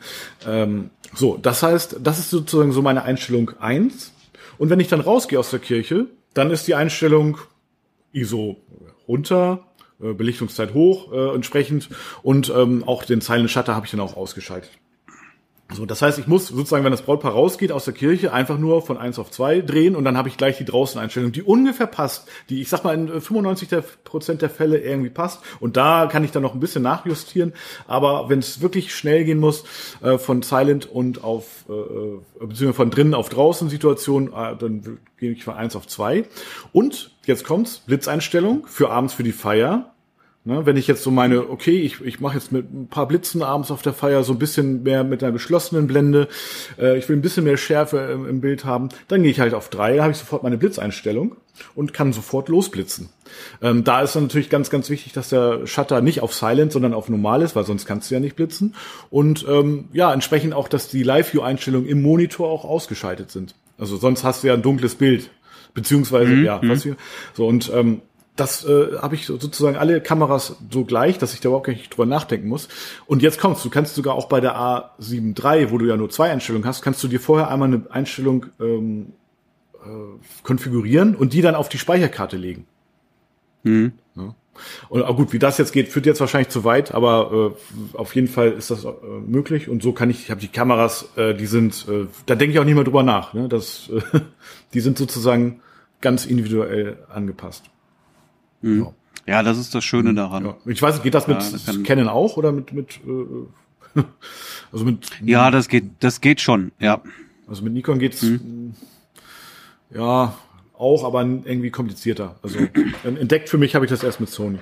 Ähm, so, das heißt, das ist sozusagen so meine Einstellung eins. Und wenn ich dann rausgehe aus der Kirche, dann ist die Einstellung ISO runter, äh, Belichtungszeit hoch äh, entsprechend und ähm, auch den Silent Shutter habe ich dann auch ausgeschaltet. So, das heißt, ich muss sozusagen, wenn das Brautpaar rausgeht aus der Kirche, einfach nur von eins auf zwei drehen und dann habe ich gleich die Draußeneinstellung, die ungefähr passt, die ich sag mal in 95 der Prozent der Fälle irgendwie passt. Und da kann ich dann noch ein bisschen nachjustieren. Aber wenn es wirklich schnell gehen muss, äh, von Silent und auf äh, äh, beziehungsweise von drinnen auf draußen Situation, äh, dann gehe ich von eins auf zwei. Und jetzt kommt's, Blitzeinstellung für abends für die Feier Ne, wenn ich jetzt so meine, okay, ich, ich mache jetzt mit ein paar Blitzen abends auf der Feier so ein bisschen mehr mit einer geschlossenen Blende, äh, ich will ein bisschen mehr Schärfe im, im Bild haben, dann gehe ich halt auf drei, da habe ich sofort meine Blitzeinstellung und kann sofort losblitzen. Ähm, da ist dann natürlich ganz, ganz wichtig, dass der Shutter nicht auf Silent, sondern auf normal ist, weil sonst kannst du ja nicht blitzen. Und ähm, ja, entsprechend auch, dass die Live-View-Einstellungen im Monitor auch ausgeschaltet sind. Also sonst hast du ja ein dunkles Bild. Beziehungsweise, mhm. ja, was wir, so und ähm, das äh, habe ich sozusagen alle Kameras so gleich, dass ich da überhaupt nicht drüber nachdenken muss. Und jetzt kommst du, kannst sogar auch bei der A7 III, wo du ja nur zwei Einstellungen hast, kannst du dir vorher einmal eine Einstellung ähm, äh, konfigurieren und die dann auf die Speicherkarte legen. Mhm. Ja. Und ah, gut, wie das jetzt geht, führt jetzt wahrscheinlich zu weit, aber äh, auf jeden Fall ist das äh, möglich und so kann ich, ich habe die Kameras, äh, die sind, äh, da denke ich auch nicht mehr drüber nach. Ne? Das, äh, die sind sozusagen ganz individuell angepasst. Mhm. Ja. Ja, das ist das Schöne daran. Ja. Ich weiß, geht das mit Ja, das kann- Canon auch oder mit mit äh, also mit Ja, das geht, das geht schon, ja. also mit Nikon geht's Hm. mh, ja auch, aber irgendwie komplizierter. Also entdeckt für mich habe ich das erst mit Sony.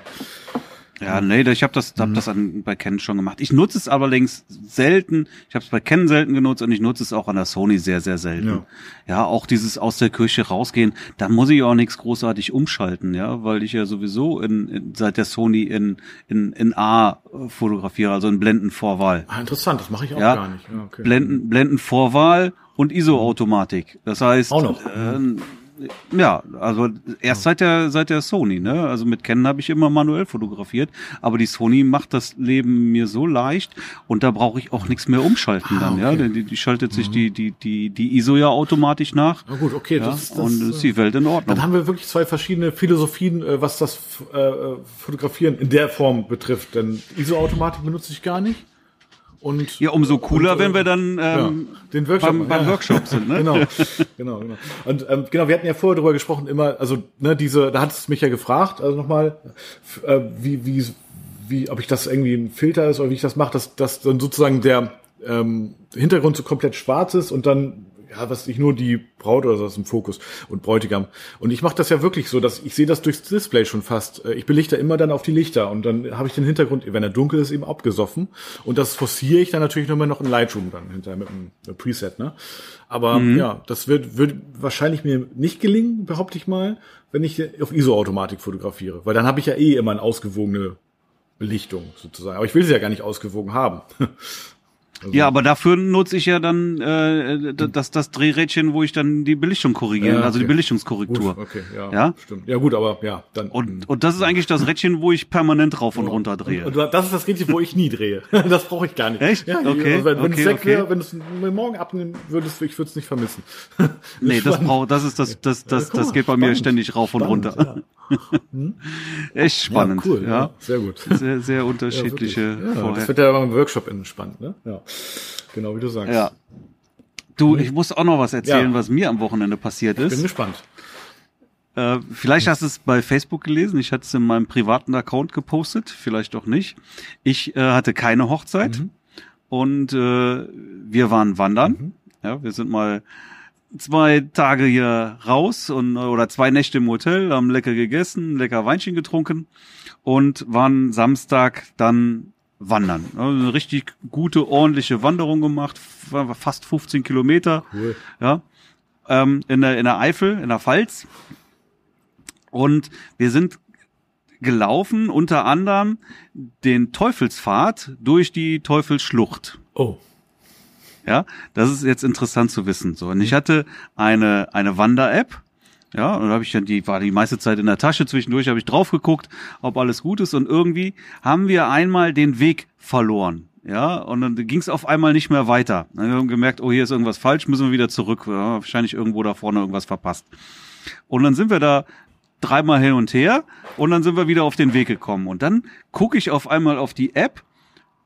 Ja, nee, ich habe das, Mhm. hab das an, bei Canon schon gemacht. Ich nutze es allerdings selten. Ich habe es bei Canon selten genutzt und ich nutze es auch an der Sony sehr, sehr selten. Ja. Ja, auch dieses aus der Kirche rausgehen, da muss ich auch nichts großartig umschalten, ja, weil ich ja sowieso in, in, seit der Sony in, in, in A äh, fotografiere, also in Blendenvorwahl. Ah, interessant, das mache ich auch Ja, gar nicht. Ja, okay. Blenden, Blendenvorwahl und ISO-Automatik. Das heißt, Auch noch. Äh, ja, also erst seit der seit der Sony, ne? Also mit Canon habe ich immer manuell fotografiert, aber die Sony macht das Leben mir so leicht und da brauche ich auch nichts mehr umschalten Ah, dann, ja? okay. Mhm. Denn die, die schaltet sich die die die die ISO ja automatisch nach. Na gut, okay, Ja, das, das und äh, ist die Welt in Ordnung. Dann haben wir wirklich zwei verschiedene Philosophien, äh, was das äh, äh, Fotografieren in der Form betrifft. Denn ISO-Automatik benutze ich gar nicht. Und Ja, umso cooler, und, wenn wir dann ja, ähm, den Workshop, beim, beim ja. Workshop sind, ne? genau, genau, genau. Und ähm, genau, wir hatten ja vorher drüber gesprochen, immer, also ne, diese, da hat es mich ja gefragt, also nochmal, äh, wie, wie, wie, ob ich das irgendwie ein Filter ist oder wie ich das mache, dass, dass dann sozusagen der ähm, Hintergrund so komplett schwarz ist und dann ja, was ich nur die Braut oder so ist im Fokus und Bräutigam. Und ich mache das ja wirklich so, dass ich sehe das durchs Display schon fast. Äh, Ich belichte immer dann auf die Lichter und dann habe ich den Hintergrund, wenn er dunkel ist, eben abgesoffen. Und das forciere ich dann natürlich nur mal noch in Lightroom dann hinterher mit einem Preset, ne? Aber ja, das wird, wird wahrscheinlich mir nicht gelingen, behaupte ich mal, wenn ich auf ISO-Automatik fotografiere. Weil dann habe ich ja eh immer eine ausgewogene Belichtung sozusagen. Aber ich will sie ja gar nicht ausgewogen haben. Ja, aber dafür nutze ich ja dann äh, das, das Drehrädchen, wo ich dann die Belichtung korrigieren, Ja, also die okay. Belichtungskorrektur. Gut, okay, ja, Ja? stimmt. Ja gut, aber ja, dann. Und, und das ist eigentlich das Rädchen, wo ich permanent rauf und runter drehe. Und das ist das Rädchen, wo ich nie drehe. Das brauche ich gar nicht. Echt? Ja, Okay, also wenn, okay, es weg okay. wäre, wenn es mir morgen abnehmen würdest, ich würde es nicht vermissen. nee, das braucht, das ist das, das, das, guck das geht bei mir spannend, ständig rauf und spannend, runter. Echt spannend. Ja, cool. Ja, Ja, sehr gut. Sehr, sehr Ja, unterschiedliche ja, das wird ja beim Workshop entspannt, ne? Ja. Genau wie du sagst. Ja. Du, ich muss auch noch was erzählen, Ja. was mir am Wochenende passiert Bin ist. gespannt. Äh, vielleicht hast du es bei Facebook gelesen. Ich hatte es in meinem privaten Account gepostet, vielleicht auch nicht. Ich äh, hatte keine Hochzeit Mhm. und äh, wir waren wandern. Ja, wir sind mal zwei Tage hier raus und oder zwei Nächte im Hotel, haben lecker gegessen, lecker Weinchen getrunken und waren Samstag dann wandern. Also eine richtig gute, ordentliche Wanderung gemacht, fast 15 Kilometer Cool. ja, ähm, in, der, in der Eifel, in der Pfalz. Und wir sind gelaufen, unter anderem den Teufelspfad durch die Teufelsschlucht. Oh. Ja, das ist jetzt interessant zu wissen. So, und ich hatte eine eine Wander-App. Ja, und da habe ich dann die war die meiste Zeit in der Tasche. Zwischendurch habe ich drauf geguckt, ob alles gut ist. Und irgendwie haben wir einmal den Weg verloren. Ja, und dann ging es auf einmal nicht mehr weiter. Dann haben wir gemerkt, oh, hier ist irgendwas falsch, müssen wir wieder zurück. Ja, wahrscheinlich irgendwo da vorne irgendwas verpasst. Und dann sind wir da dreimal hin und her und dann sind wir wieder auf den Weg gekommen. Und dann gucke ich auf einmal auf die App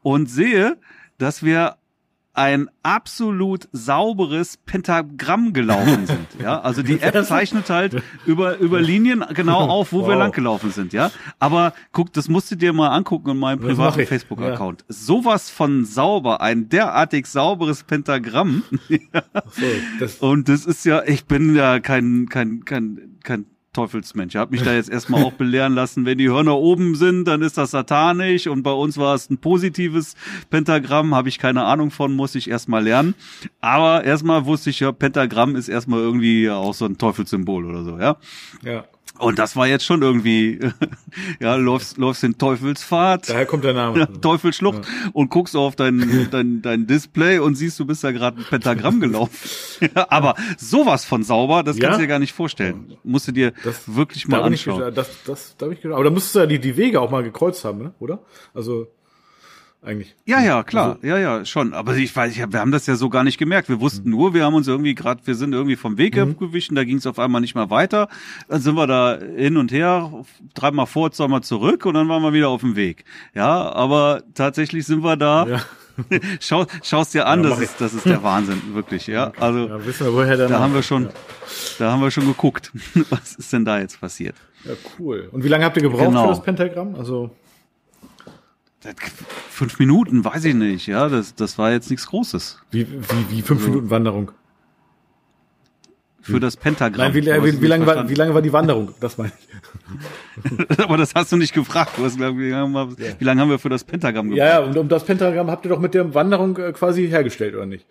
und sehe, dass wir ein absolut sauberes Pentagramm gelaufen sind. Ja, also die App zeichnet halt über, über Linien genau auf, wo wir Wow. lang gelaufen sind. Ja, aber guck, das musst du dir mal angucken in meinem privaten. Facebook-Account. Sowas von sauber, ein derartig sauberes Pentagramm. So, das, Und das ist ja, ich bin ja kein, kein, kein, kein Teufelsmensch. Ich habe mich da jetzt erstmal auch belehren lassen, wenn die Hörner oben sind, dann ist das satanisch und bei uns war es ein positives Pentagramm, habe ich keine Ahnung von, muss ich erstmal lernen. Aber erstmal wusste ich ja, Pentagramm ist erstmal irgendwie auch so ein Teufelssymbol oder so, ja. ja. Und das war jetzt schon irgendwie, ja, läufst, läufst den Teufelspfad. Daher kommt der Name. Ja, Teufelsschlucht und guckst auf dein, dein, dein Display und siehst, du bist da gerade ein Pentagramm gelaufen. ja, aber sowas von sauber, das Ja? kannst du dir gar nicht vorstellen. Musst du dir Das- wirklich mal bin ich, anschauen. das, das, da ich, aber da müsstest du ja die, die Wege auch mal gekreuzt haben, ne? oder? Also, eigentlich. Ja, ja, klar, Also- ja, ja, schon. Aber ich weiß, ich hab, wir haben das ja so gar nicht gemerkt. Wir wussten nur, wir haben uns irgendwie gerade, wir sind irgendwie vom Weg Mhm. abgewichen, da ging es auf einmal nicht mehr weiter. Dann sind wir da hin und her, dreimal vor, zweimal zurück und dann waren wir wieder auf dem Weg. Ja, aber tatsächlich sind wir da Ja. Schau, schau's dir an, Ja, das ist, das ist der Wahnsinn, wirklich, ja. Also, Ja, wissen wir, woher der da haben wir schon, Ja. da haben wir schon geguckt. Was ist denn da jetzt passiert? ja, cool. Und wie lange habt ihr gebraucht Genau. für das Pentagramm? Also, Fünf Minuten, weiß ich nicht, ja. Das, das war jetzt nichts Großes. wie, wie, wie fünf Minuten Wanderung? Für das Pentagramm. Nein, wie, hast wie, wie, lange war, wie lange war die Wanderung? Das meine ich. Aber das hast du nicht gefragt. Du hast, gesagt, wie lange haben wir, wie lange haben wir für das Pentagramm gebraucht? Ja, ja, und um das Pentagramm habt ihr doch mit der Wanderung äh, quasi hergestellt, oder nicht?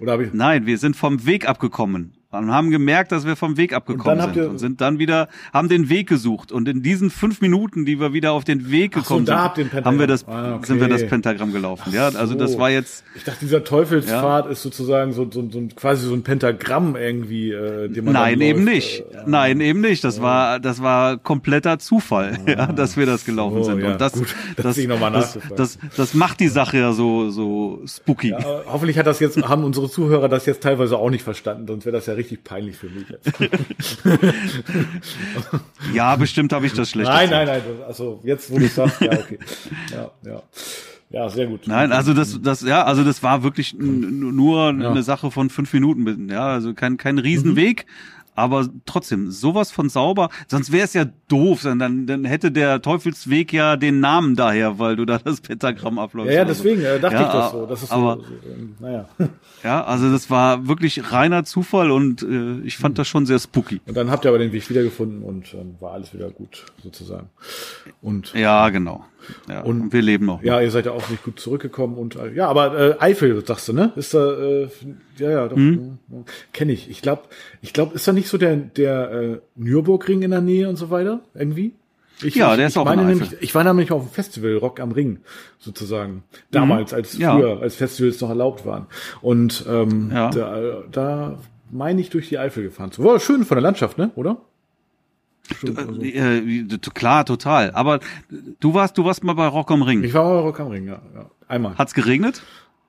Oder habe ich. Nein, wir sind vom Weg abgekommen. Und haben gemerkt, dass wir vom Weg abgekommen habt sind und sind dann wieder, haben den Weg gesucht. Und in diesen fünf Minuten, die wir wieder auf den Weg so, gekommen da sind, haben wir das, Ah, okay. sind wir das Pentagramm gelaufen. Ja, also das so. war jetzt, Ich dachte, dieser Teufelspfad ist sozusagen so, so, so quasi so ein Pentagramm irgendwie, äh, den man Nein, eben nicht. Äh, Nein, eben nicht. Das war, das war kompletter Zufall, ja, dass wir das gelaufen so, sind. ja, Und das, gut. Das das, das, das, macht die Sache ja so, so spooky. Ja, äh, hoffentlich hat das jetzt, haben unsere Zuhörer das jetzt teilweise auch nicht verstanden, sonst wäre das ja richtig peinlich für mich. Ja, bestimmt habe ich das schlecht. nein, erzählt. nein, nein, also jetzt, wo du sagst, ja, okay. Ja, ja. Ja, sehr gut. Nein, also das, das, ja, also das war wirklich nur eine Sache von fünf Minuten, ja, also kein, kein Riesenweg, aber trotzdem sowas von sauber. Sonst wäre es ja doof, dann, dann hätte der Teufelsweg ja den Namen daher, weil du da das Pentagramm abläufst. Ja, ja, oder so. deswegen äh, dachte Ja, ich das so. Das ist aber, so, so ähm, naja. ja, also das war wirklich reiner Zufall und äh, ich fand das schon sehr spooky. Und dann habt ihr aber den Weg wiedergefunden und ähm, war alles wieder gut, sozusagen. Und Ja, genau. Ja, Und- wir leben noch. ja, ihr seid ja auch nicht gut zurückgekommen und äh, ja, aber äh, Eifel, sagst du, ne? Ist da, äh, ja, ja, doch, Mhm. ja, kenne ich. Ich glaube, ich glaube, ist da nicht so der der äh, Nürburgring in der Nähe und so weiter irgendwie? Ich, Ja, ich, der ist ich auch in meine Eifel. nämlich, ich war nämlich auf dem Festival Rock am Ring sozusagen damals, als Mhm. Ja. früher, als Festivals noch erlaubt waren und ähm, Ja. da, da meine ich durch die Eifel gefahren zu. War schön von der Landschaft, ne? Oder? Stimmt, also. Äh, t- klar, total. Aber du warst, du warst mal bei Rock am Ring. Ich war mal bei Rock am Ring, ja, ja. einmal. Hat's geregnet?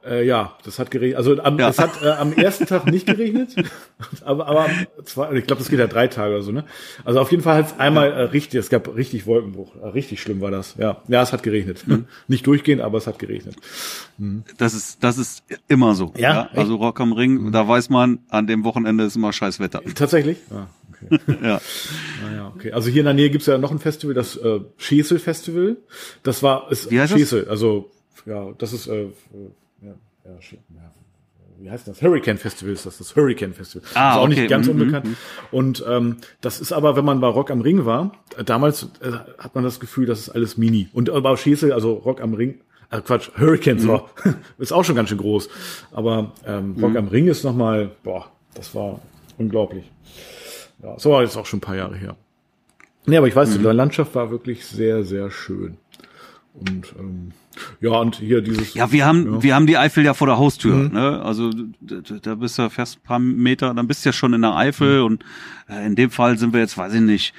Äh, ja, das hat geregnet. Also am, Ja. es hat äh, am ersten Tag nicht geregnet, aber, aber zwei, ich glaube, das geht ja drei Tage oder so, ne? Also auf jeden Fall hat es einmal äh, richtig, es gab richtig Wolkenbruch. Äh, richtig schlimm war das. Ja, ja, es hat geregnet. Mhm. Nicht durchgehend, aber es hat geregnet. Das ist, das ist immer so. Ja? Mhm. Also Rock am Ring, da weiß man, an dem Wochenende ist immer scheiß Wetter. Tatsächlich? Ja, okay. Ja. Naja, okay. Also hier in der Nähe gibt's ja noch ein Festival, das äh, Schesel Festival. Das war ist Wie heißt das? Schesel, also ja, das ist äh, äh, ja, ja, wie heißt das? Hurricane Festival ist das, das Hurricane Festival. Ah, ist auch okay. nicht ganz Mhm, unbekannt. Und ähm, das ist aber, wenn man bei Rock am Ring war, äh, damals äh, hat man das Gefühl, das ist alles mini. Und aber Schesel, also Rock am Ring, äh, Quatsch, Hurricane zwar, ist auch schon ganz schön groß. Aber ähm, Rock am Ring ist nochmal, boah, das war unglaublich. Ja, so war jetzt auch schon ein paar Jahre her. Nee, aber ich weiß, Mhm. die Landschaft war wirklich sehr, sehr schön. Und ähm, ja, und hier dieses. Ja, wir haben, wir haben die Eifel ja vor der Haustür. Mhm. Ne? Also da, bist du fährst ein paar Meter, dann bist du ja schon in der Eifel Mhm. und äh, in dem Fall sind wir jetzt, weiß ich nicht,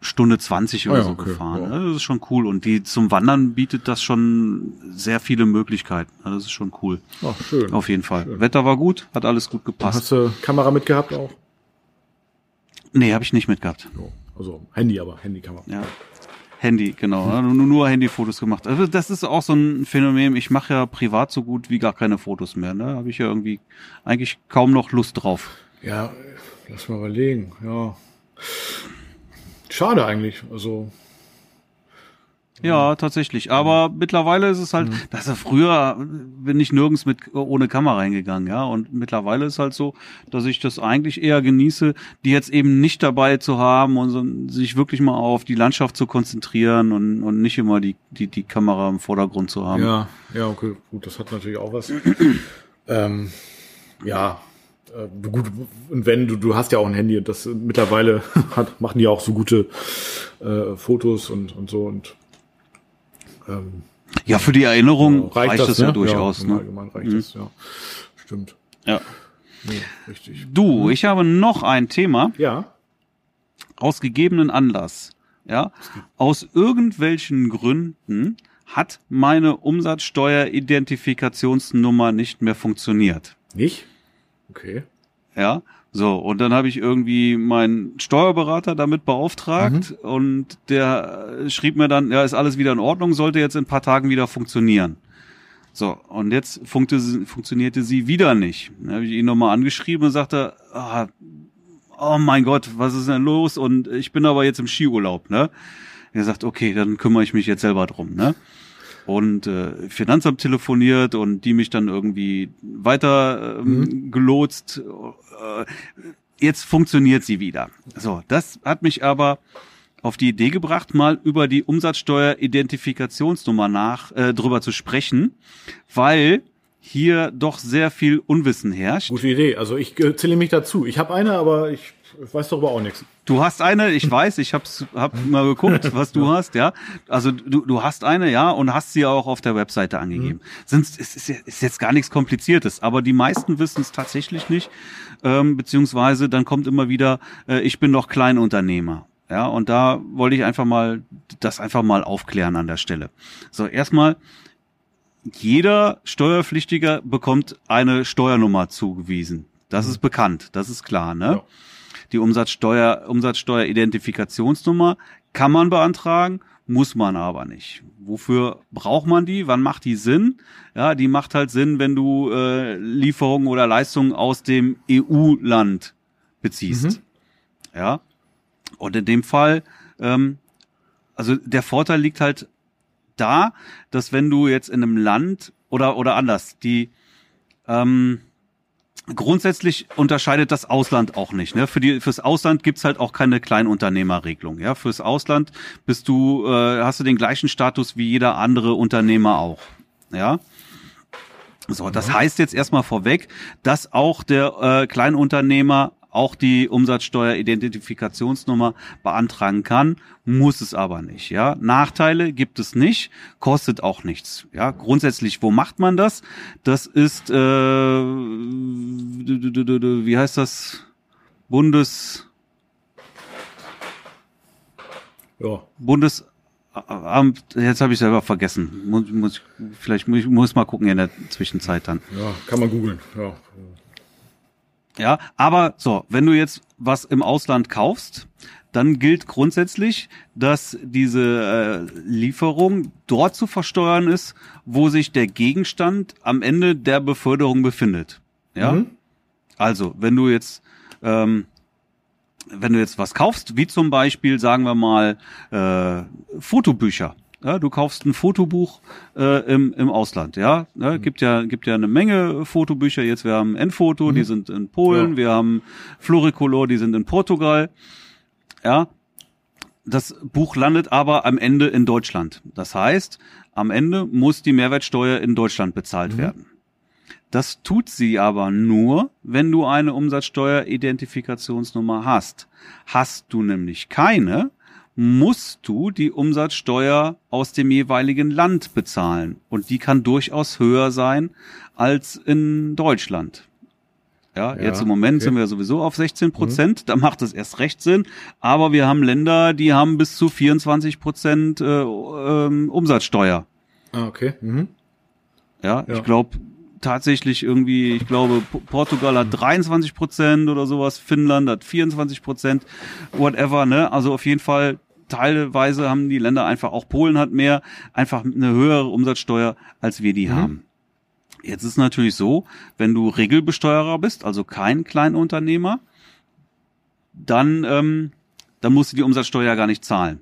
Stunde 20 oder Ah ja, so okay, gefahren. ja. Ne? Das ist schon cool. Und die zum Wandern bietet das schon sehr viele Möglichkeiten. Also Das ist schon cool. Ach, schön. Auf jeden Fall. Wetter war gut, hat alles gut gepasst. Hast du Kamera mitgehabt auch? Nee, habe ich nicht mitgehabt. So, Also Handy, aber Handykamera. Ja. Handy, genau. Nur, nur Handyfotos gemacht. Also das ist auch so ein Phänomen. Ich mache ja privat so gut wie gar keine Fotos mehr. Ne? Habe ich ja irgendwie eigentlich kaum noch Lust drauf. Ja, lass mal überlegen. Ja. Schade eigentlich. Also Ja, tatsächlich. Aber mittlerweile ist es halt, dass er früher bin ich nirgends mit ohne Kamera reingegangen, ja. Und mittlerweile ist halt so, dass ich das eigentlich eher genieße, die jetzt eben nicht dabei zu haben und so, sich wirklich mal auf die Landschaft zu konzentrieren und, und nicht immer die, die, die Kamera im Vordergrund zu haben. ja, ja, okay, gut, das hat natürlich auch was. ähm, ja, äh, gut, und wenn du, du hast ja auch ein Handy und das mittlerweile hat, machen die auch so gute äh, Fotos und, und so und ähm, Ja, für die Erinnerung reicht, reicht, das, ja durchaus. Ja, ne? Allgemeinen reicht das, ja. Stimmt. Ja. Nee, richtig. Du, ich habe noch ein Thema Ja. aus gegebenen Anlass. Ja, aus irgendwelchen Gründen hat meine Umsatzsteueridentifikationsnummer nicht mehr funktioniert. Nicht? Okay. Ja, so und dann habe ich irgendwie meinen Steuerberater damit beauftragt und der äh, schrieb mir dann, ja, ist alles wieder in Ordnung, sollte jetzt in ein paar Tagen wieder funktionieren. So, und jetzt funkte, funktionierte sie wieder nicht. Dann habe ich ihn nochmal angeschrieben und sagte, ah, oh mein Gott, was ist denn los? Und ich bin aber jetzt im Skiurlaub, ne? Er sagt, okay, dann kümmere ich mich jetzt selber drum, ne? Und äh, Finanzamt telefoniert und die mich dann irgendwie weiter ähm, mhm. gelotst. Äh, jetzt funktioniert sie wieder. So, das hat mich aber auf die Idee gebracht, mal über die Umsatzsteueridentifikationsnummer nach äh, drüber zu sprechen, weil hier doch sehr viel Unwissen herrscht. Gute Idee. Also ich äh, zähle mich dazu. Ich habe eine, aber ich weiß darüber auch nichts. Du hast eine, ich weiß, ich hab's, hab mal geguckt, was du hast, ja. Also du, du hast eine, ja, und hast sie auch auf der Webseite angegeben. Mhm. Sonst ist, ist, ist jetzt gar nichts Kompliziertes, aber die meisten wissen es tatsächlich nicht, ähm, beziehungsweise dann kommt immer wieder, äh, ich bin doch Kleinunternehmer. Ja, und da wollte ich einfach mal das einfach mal aufklären an der Stelle. So, erstmal, jeder Steuerpflichtiger bekommt eine Steuernummer zugewiesen. Das ist bekannt, das ist klar, ne? Ja. Die Umsatzsteuer, Umsatzsteueridentifikationsnummer kann man beantragen, muss man aber nicht. Wofür braucht man die? Wann macht die Sinn? Ja, die macht halt Sinn, wenn du äh, Lieferungen oder Leistungen aus dem EU-Land beziehst. Mhm. Ja. Und in dem Fall, ähm, also der Vorteil liegt halt da, dass wenn du jetzt in einem Land oder oder anders, die ähm, grundsätzlich unterscheidet das Ausland auch nicht. Ne? Für die fürs Ausland gibt's halt auch keine Kleinunternehmerregelung. Ja, fürs Ausland bist du äh, hast du den gleichen Status wie jeder andere Unternehmer auch. Ja. So, das heißt jetzt erstmal vorweg, dass auch der äh, Kleinunternehmer auch die Umsatzsteueridentifikationsnummer beantragen kann, muss es aber nicht. Ja, Nachteile gibt es nicht, kostet auch nichts. Ja, grundsätzlich, wo macht man das? Das ist, äh, wie heißt das? Bundes ja. Bundesamt, jetzt habe ich selber vergessen. Muss, muss, vielleicht muss ich muss mal gucken in der Zwischenzeit dann. Ja, kann man googeln. Ja. Ja, aber so, wenn du jetzt was im Ausland kaufst, dann gilt grundsätzlich, dass diese äh, Lieferung dort zu versteuern ist, wo sich der Gegenstand am Ende der Beförderung befindet. Ja, mhm. also wenn du jetzt ähm, wenn du jetzt was kaufst, wie zum Beispiel sagen wir mal äh, Fotobücher, ja, du kaufst ein Fotobuch äh, im, im Ausland, ja. ja mhm. Gibt ja gibt ja eine Menge Fotobücher. Jetzt wir haben Enfoto, mhm. die sind in Polen. Ja. Wir haben Floricolor, die sind in Portugal. Ja. Das Buch landet aber am Ende in Deutschland. Das heißt, am Ende muss die Mehrwertsteuer in Deutschland bezahlt mhm. werden. Das tut sie aber nur, wenn du eine Umsatzsteueridentifikationsnummer hast. Hast du nämlich keine, musst du die Umsatzsteuer aus dem jeweiligen Land bezahlen. Und die kann durchaus höher sein als in Deutschland. Ja, ja jetzt im Moment okay. sind wir sowieso auf 16 Prozent, mhm. da macht es erst recht Sinn. Aber wir haben Länder, die haben bis zu 24 Prozent äh, ähm, Umsatzsteuer. Ah, okay. Mhm. Ja, ja, ich glaube tatsächlich irgendwie, ich glaube, Portugal hat 23 Prozent oder sowas, Finnland hat 24 Prozent, whatever, ne? Also auf jeden Fall teilweise haben die Länder einfach, auch Polen hat mehr, einfach eine höhere Umsatzsteuer, als wir die mhm. haben. Jetzt ist natürlich so, wenn du Regelbesteuerer bist, also kein Kleinunternehmer, dann, ähm, dann musst du die Umsatzsteuer gar nicht zahlen.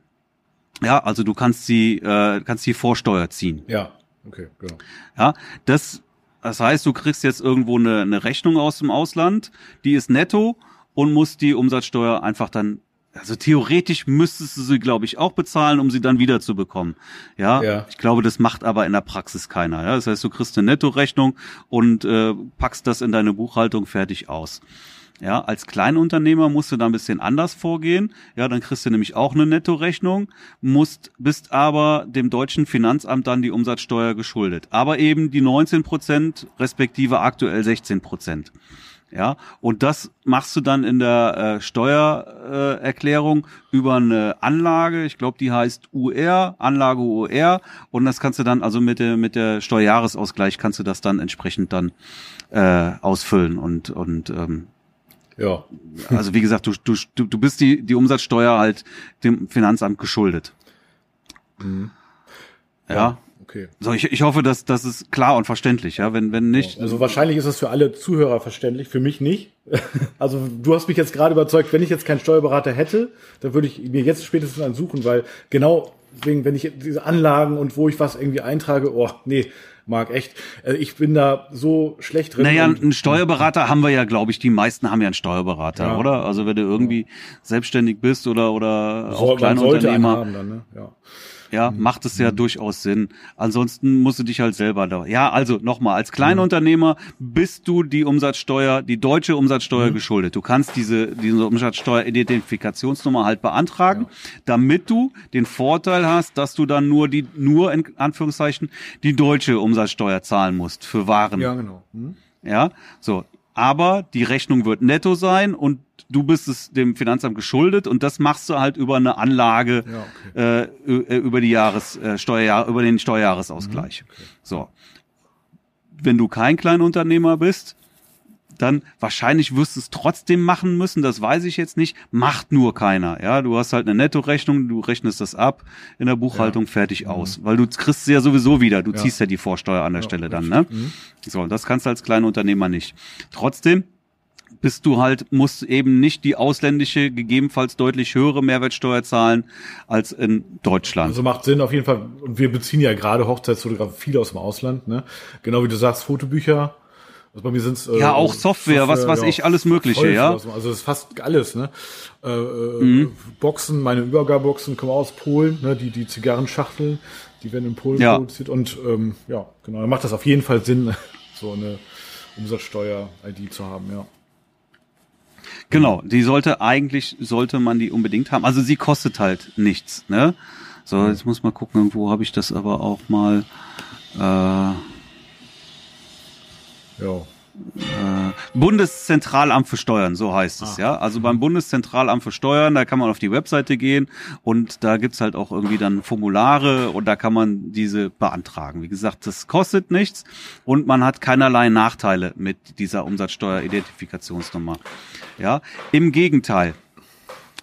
Ja, also du kannst sie, äh, kannst die Vorsteuer ziehen. Ja, okay, genau. Ja, das, das heißt, du kriegst jetzt irgendwo eine, eine Rechnung aus dem Ausland, die ist netto und musst die Umsatzsteuer einfach dann also theoretisch müsstest du sie, glaube ich, auch bezahlen, um sie dann wieder zu bekommen. Ja, ja. ich glaube, das macht aber in der Praxis keiner. Ja? Das heißt, du kriegst eine Nettorechnung und äh, packst das in deine Buchhaltung fertig aus. Ja, als Kleinunternehmer musst du da ein bisschen anders vorgehen. Ja, dann kriegst du nämlich auch eine Nettorechnung, musst, bist aber dem deutschen Finanzamt dann die Umsatzsteuer geschuldet. Aber eben die 19 Prozent, respektive aktuell 16 Prozent. Ja, und das machst du dann in der äh, Steuererklärung äh, über eine Anlage. Ich glaube, die heißt UR, Anlage UR. Und das kannst du dann, also mit der, mit der Steuerjahresausgleich kannst du das dann entsprechend dann äh, ausfüllen und, und ähm, ja. Also wie gesagt, du, du, du bist die, die Umsatzsteuer halt dem Finanzamt geschuldet. Mhm. Ja. ja. Okay. So, ich, ich hoffe, dass das ist klar und verständlich, ja. Wenn, wenn nicht. Also wahrscheinlich ist es für alle Zuhörer verständlich, für mich nicht. Also du hast mich jetzt gerade überzeugt, wenn ich jetzt keinen Steuerberater hätte, dann würde ich mir jetzt spätestens einen suchen, weil genau wegen, wenn ich diese Anlagen und wo ich was irgendwie eintrage, oh, nee, Marc, echt, äh, ich bin da so schlecht drin. Naja, einen Steuerberater haben wir ja, glaube ich, die meisten haben ja einen Steuerberater, Ja. oder? Also wenn du irgendwie selbstständig bist oder oder soll, auch Kleinunternehmer, haben dann, ne? Ja. Ja, macht es ja durchaus Sinn. Ansonsten musst du dich halt selber da. Ja, also nochmal, als Kleinunternehmer bist du die Umsatzsteuer, die deutsche Umsatzsteuer geschuldet. Du kannst diese, diese Umsatzsteueridentifikationsnummer halt beantragen, damit du den Vorteil hast, dass du dann nur die, nur in Anführungszeichen, die deutsche Umsatzsteuer zahlen musst für Waren. Ja, genau. Hm? Ja, so. Aber die Rechnung wird netto sein und du bist es dem Finanzamt geschuldet und das machst du halt über eine Anlage Ja, äh, ü- äh, über die Jahres äh, Steuerjahr über den Steuerjahresausgleich. So. Wenn du kein Kleinunternehmer bist, dann wahrscheinlich wirst du es trotzdem machen müssen, das weiß ich jetzt nicht, macht nur keiner. Ja, du hast halt eine Nettorechnung, du rechnest das ab in der Buchhaltung fertig aus, weil du kriegst sie ja sowieso wieder, du Ja. ziehst ja die Vorsteuer an der Ja, Stelle dann, ne? Mhm. So, das kannst du als Kleinunternehmer nicht. Trotzdem bist du halt, musst eben nicht die ausländische, gegebenenfalls deutlich höhere Mehrwertsteuer zahlen als in Deutschland. Also macht Sinn auf jeden Fall. Und wir beziehen ja gerade Hochzeitsfotografen viel aus dem Ausland, ne? Genau wie du sagst, Fotobücher. Also bei mir sind's äh, Ja, auch Software, was weiß ich, alles Mögliche, voll ja. Also es ist fast alles, ne? Äh, äh, Boxen, meine Übergaboxen kommen aus Polen, ne? Die, die Zigarrenschachteln, die werden in Polen Ja. produziert. Und ähm, ja, genau, dann macht das auf jeden Fall Sinn, so eine Umsatzsteuer-ID zu haben, ja. Genau, die sollte eigentlich, sollte man die unbedingt haben. Also sie kostet halt nichts, ne? So, jetzt muss mal gucken, irgendwo habe ich das aber auch mal, äh, Ja. Bundeszentralamt für Steuern, so heißt es, ja. Also beim Bundeszentralamt für Steuern, da kann man auf die Webseite gehen und da gibt's halt auch irgendwie dann Formulare und da kann man diese beantragen. Wie gesagt, das kostet nichts und man hat keinerlei Nachteile mit dieser Umsatzsteueridentifikationsnummer. Ja, im Gegenteil.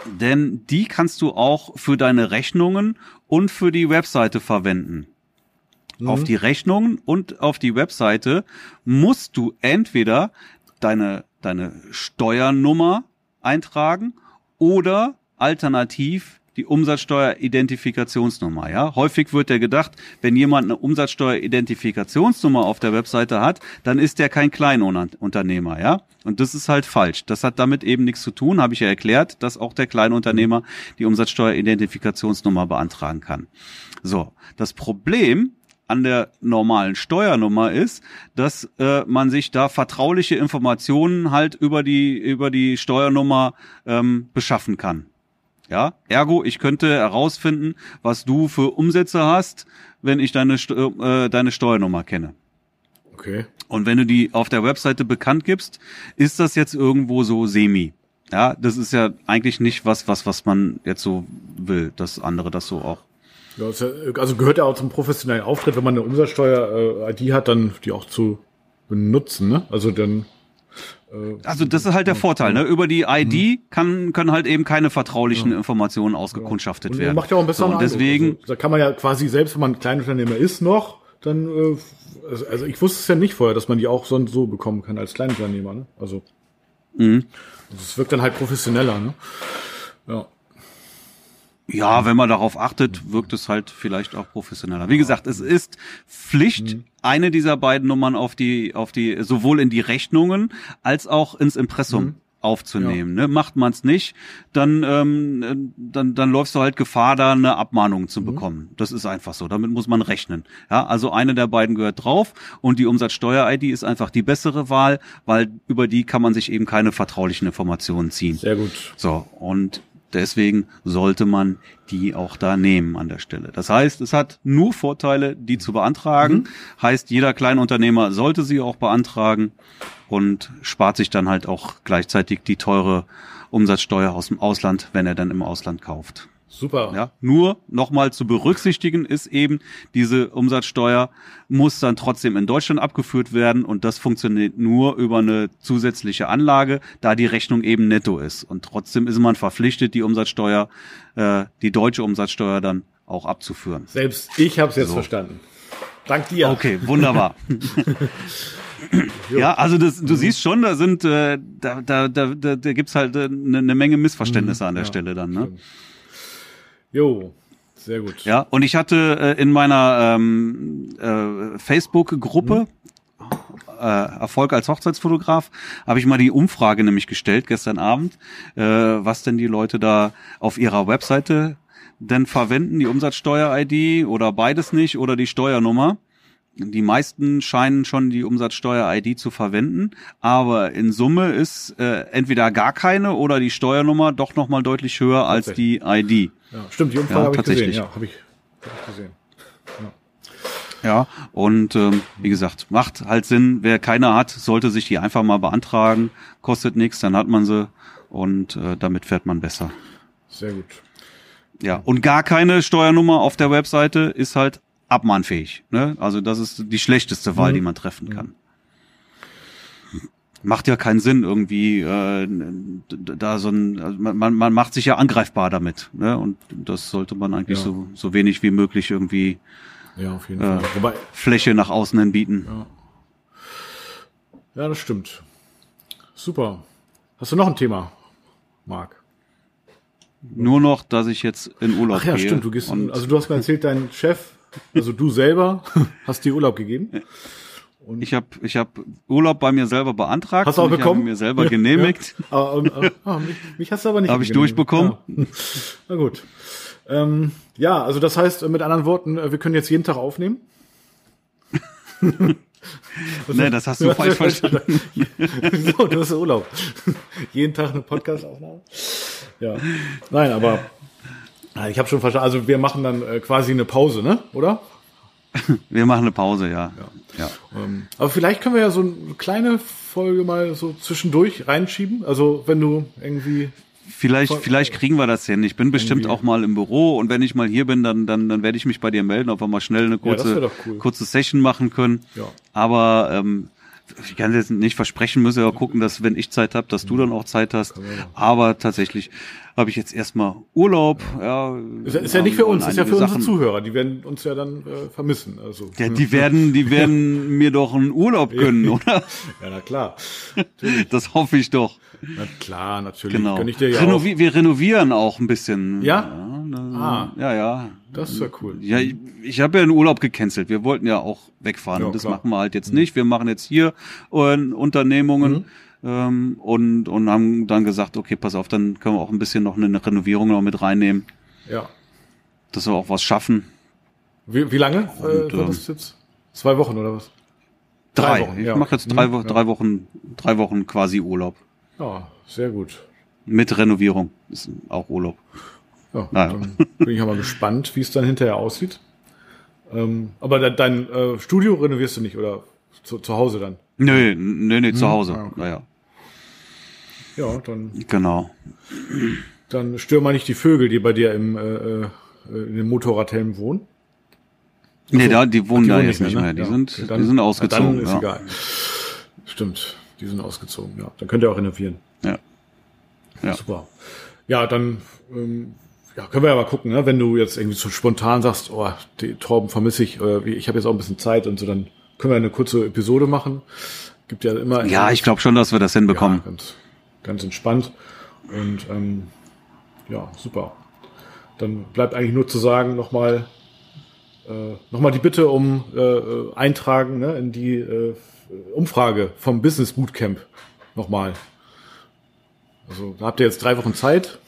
Denn die kannst du auch für deine Rechnungen und für die Webseite verwenden. Auf die Rechnungen und auf die Webseite musst du entweder deine, deine Steuernummer eintragen oder alternativ die Umsatzsteueridentifikationsnummer, ja. Häufig wird ja gedacht, wenn jemand eine Umsatzsteueridentifikationsnummer auf der Webseite hat, dann ist der kein Kleinunternehmer, ja. Und das ist halt falsch. Das hat damit eben nichts zu tun, habe ich ja erklärt, dass auch der Kleinunternehmer die Umsatzsteueridentifikationsnummer beantragen kann. So. Das Problem an der normalen Steuernummer ist, dass äh, man sich da vertrauliche Informationen halt über die über die Steuernummer ähm, beschaffen kann. Ja, ergo, ich könnte herausfinden, was du für Umsätze hast, wenn ich deine äh, deine Steuernummer kenne. Okay. Und wenn du die auf der Webseite bekannt gibst, ist das jetzt irgendwo so semi. Ja, das ist ja eigentlich nicht was, was, was man jetzt so will, dass andere das so auch also gehört ja auch zum professionellen Auftritt, wenn man eine Umsatzsteuer-ID hat, dann die auch zu benutzen, ne? Also dann Also das ist halt der Vorteil, ne? Über die ID kann, können halt eben keine vertraulichen Informationen ausgekundschaftet und werden. macht ja auch einen besseren so, deswegen, Also, da kann man ja quasi selbst, wenn man ein Kleinunternehmer ist noch, dann äh, also- also ich wusste es ja nicht vorher, dass man die auch so, so bekommen kann als Kleinunternehmer, ne? Also Mhm. es wirkt dann halt professioneller, ne? Ja. Ja, wenn man darauf achtet, wirkt es halt vielleicht auch professioneller. Wie gesagt, es ist Pflicht, Mhm. eine dieser beiden Nummern auf die, auf die, sowohl in die Rechnungen als auch ins Impressum Mhm. aufzunehmen. Ne? Macht man es nicht, dann, ähm, dann, dann läufst du halt Gefahr, da eine Abmahnung Mhm. zu bekommen. Das ist einfach so. Damit muss man rechnen. Ja, also eine der beiden gehört drauf und die Umsatzsteuer-ID ist einfach die bessere Wahl, weil über die kann man sich eben keine vertraulichen Informationen ziehen. Sehr gut. So, und deswegen sollte man die auch da nehmen an der Stelle. Das heißt, es hat nur Vorteile, die zu beantragen. Heißt, jeder Kleinunternehmer sollte sie auch beantragen und spart sich dann halt auch gleichzeitig die teure Umsatzsteuer aus dem Ausland, wenn er dann im Ausland kauft. Super. Ja, nur nochmal zu berücksichtigen ist eben, diese Umsatzsteuer muss dann trotzdem in Deutschland abgeführt werden und das funktioniert nur über eine zusätzliche Anlage, da die Rechnung eben netto ist. Und trotzdem ist man verpflichtet, die Umsatzsteuer, äh, die deutsche Umsatzsteuer dann auch abzuführen. Selbst ich habe es jetzt So. verstanden. Dank dir. Okay, wunderbar. ja, also das, du siehst schon, da sind, äh, da, da, da, da, da gibt's halt eine äh, ne Menge Missverständnisse an der Ja, Stelle dann. Ne? Jo, sehr gut. Ja, und ich hatte äh, in meiner ähm, äh, Facebook-Gruppe äh, Erfolg als Hochzeitsfotograf, habe ich mal die Umfrage nämlich gestellt gestern Abend, äh, was denn die Leute da auf ihrer Webseite denn verwenden, die Umsatzsteuer-ID oder beides nicht oder die Steuernummer. Die meisten scheinen schon die Umsatzsteuer-ID zu verwenden, aber in Summe ist äh, entweder gar keine oder die Steuernummer doch noch mal deutlich höher als die ID. Ja, stimmt, die Umfrage Ja, habe ich gesehen. tatsächlich. Ja, habe ich, hab ich gesehen. Ja, und ähm, wie gesagt, macht halt Sinn. Wer keine hat, sollte sich die einfach mal beantragen. Kostet nichts, dann hat man sie und äh, damit fährt man besser. Sehr gut. Ja, und gar keine Steuernummer auf der Webseite ist halt abmahnfähig. Ne? Also das ist die schlechteste Wahl, die man treffen kann. Macht ja keinen Sinn irgendwie äh, da so ein also man, man- macht sich ja angreifbar damit ne und das sollte man eigentlich Ja. so so wenig wie möglich irgendwie Ja, auf jeden Ja. Fall. Wobei, Fläche nach außen hin bieten. ja, das stimmt. Super. Hast du noch ein Thema, Marc? Nur noch, dass ich jetzt in Urlaub Ach ja, gehe. stimmt. Du gehst, also du hast mir erzählt, dein Chef, also du selber, hast dir Urlaub gegeben. ich habe ich hab Urlaub bei mir selber beantragt. Hast du auch und bekommen? Ich habe mir selber genehmigt. Ja. Ah, und, ah, ah, mich, mich hast du aber nicht. Hab ich durchbekommen? Ja. Na gut. Ähm, ja, also das heißt, äh, mit anderen Worten, äh, wir können jetzt jeden Tag aufnehmen. Nee, das hast du falsch verstanden. so, du hast Urlaub. jeden Tag eine Podcast-Aufnahme. Ja. Nein, aber ich habe schon verstanden. Also wir machen dann äh, quasi eine Pause, ne? Oder? Wir machen eine Pause, ja. ja. Ähm, aber vielleicht können wir ja so eine kleine Folge mal so zwischendurch reinschieben. Also wenn du irgendwie Vielleicht, vielleicht kriegen wir das hin. Ich bin bestimmt auch mal im Büro und wenn ich mal hier bin, dann, dann, dann werde ich mich bei dir melden, ob wir mal schnell eine kurze, doch cool. kurze Session machen können. Ja. Aber ähm, ich kann jetzt nicht versprechen, müssen ja gucken, dass wenn ich Zeit habe, dass du dann auch Zeit hast. Aber tatsächlich habe ich jetzt erstmal Urlaub. Ja, Ist ja, ist ja nicht für uns, ist ja für einige unsere Sachen- Zuhörer. Die werden uns ja dann äh, vermissen. Also Ja, die werden, die werden mir doch einen Urlaub gönnen, oder? ja, na klar, Das hoffe ich doch. Na klar, natürlich. Genau. Gönn ich dir ja auch. Renovi wir renovieren auch ein bisschen. Ja? Ja, Ah. ja. ja. Das ist ja cool. Ja, ich, ich habe ja einen Urlaub gecancelt. Wir wollten ja auch wegfahren. Ja, das klar. machen wir halt jetzt nicht. Wir machen jetzt hier äh, Unternehmungen Mhm. ähm, und, und haben dann gesagt, okay, pass auf, dann können wir auch ein bisschen noch eine Renovierung noch mit reinnehmen, Ja. dass wir auch was schaffen. Wie, wie lange äh, Und, ähm, das jetzt? Zwei Wochen oder was? Drei. Wochen, ich ja. mache jetzt drei, Mhm, drei Wochen, drei Wochen quasi Urlaub Ja, sehr gut. mit Renovierung. Ist auch Urlaub. Ja, Naja. dann bin ich ja mal gespannt, wie es dann hinterher aussieht. Ähm, aber dein, dein äh, Studio renovierst du nicht oder zu, zu Hause dann? Nö, nö, nö, zu Hause. Ah, okay. Naja, Ja, dann, genau. dann stör mal nicht die Vögel, die bei dir im, äh, äh, in dem Motorradhelm wohnen. Nee, da, die wohnen Die da wohnen jetzt nicht ne? mehr. Die Ja, sind, dann- die sind ja, ausgezogen. Dann ist ja. egal. Stimmt, die sind ausgezogen. Ja, dann könnt ihr auch renovieren. Ja. Ja. Super. Ja, dann ähm, ja, können wir ja mal gucken, ne? wenn du jetzt irgendwie so spontan sagst, oh, die Torben vermisse ich, äh, ich habe jetzt auch ein bisschen Zeit und so, dann können wir eine kurze Episode machen. Gibt ja immer Ja, ich glaube schon, dass wir das hinbekommen. ja, ganz, ganz entspannt. Und ähm, ja, super. Dann bleibt eigentlich nur zu sagen, nochmal äh, noch mal die Bitte um äh, äh, Eintragen ne, in die äh, Umfrage vom Business Bootcamp. Nochmal. Also da habt ihr jetzt drei Wochen Zeit.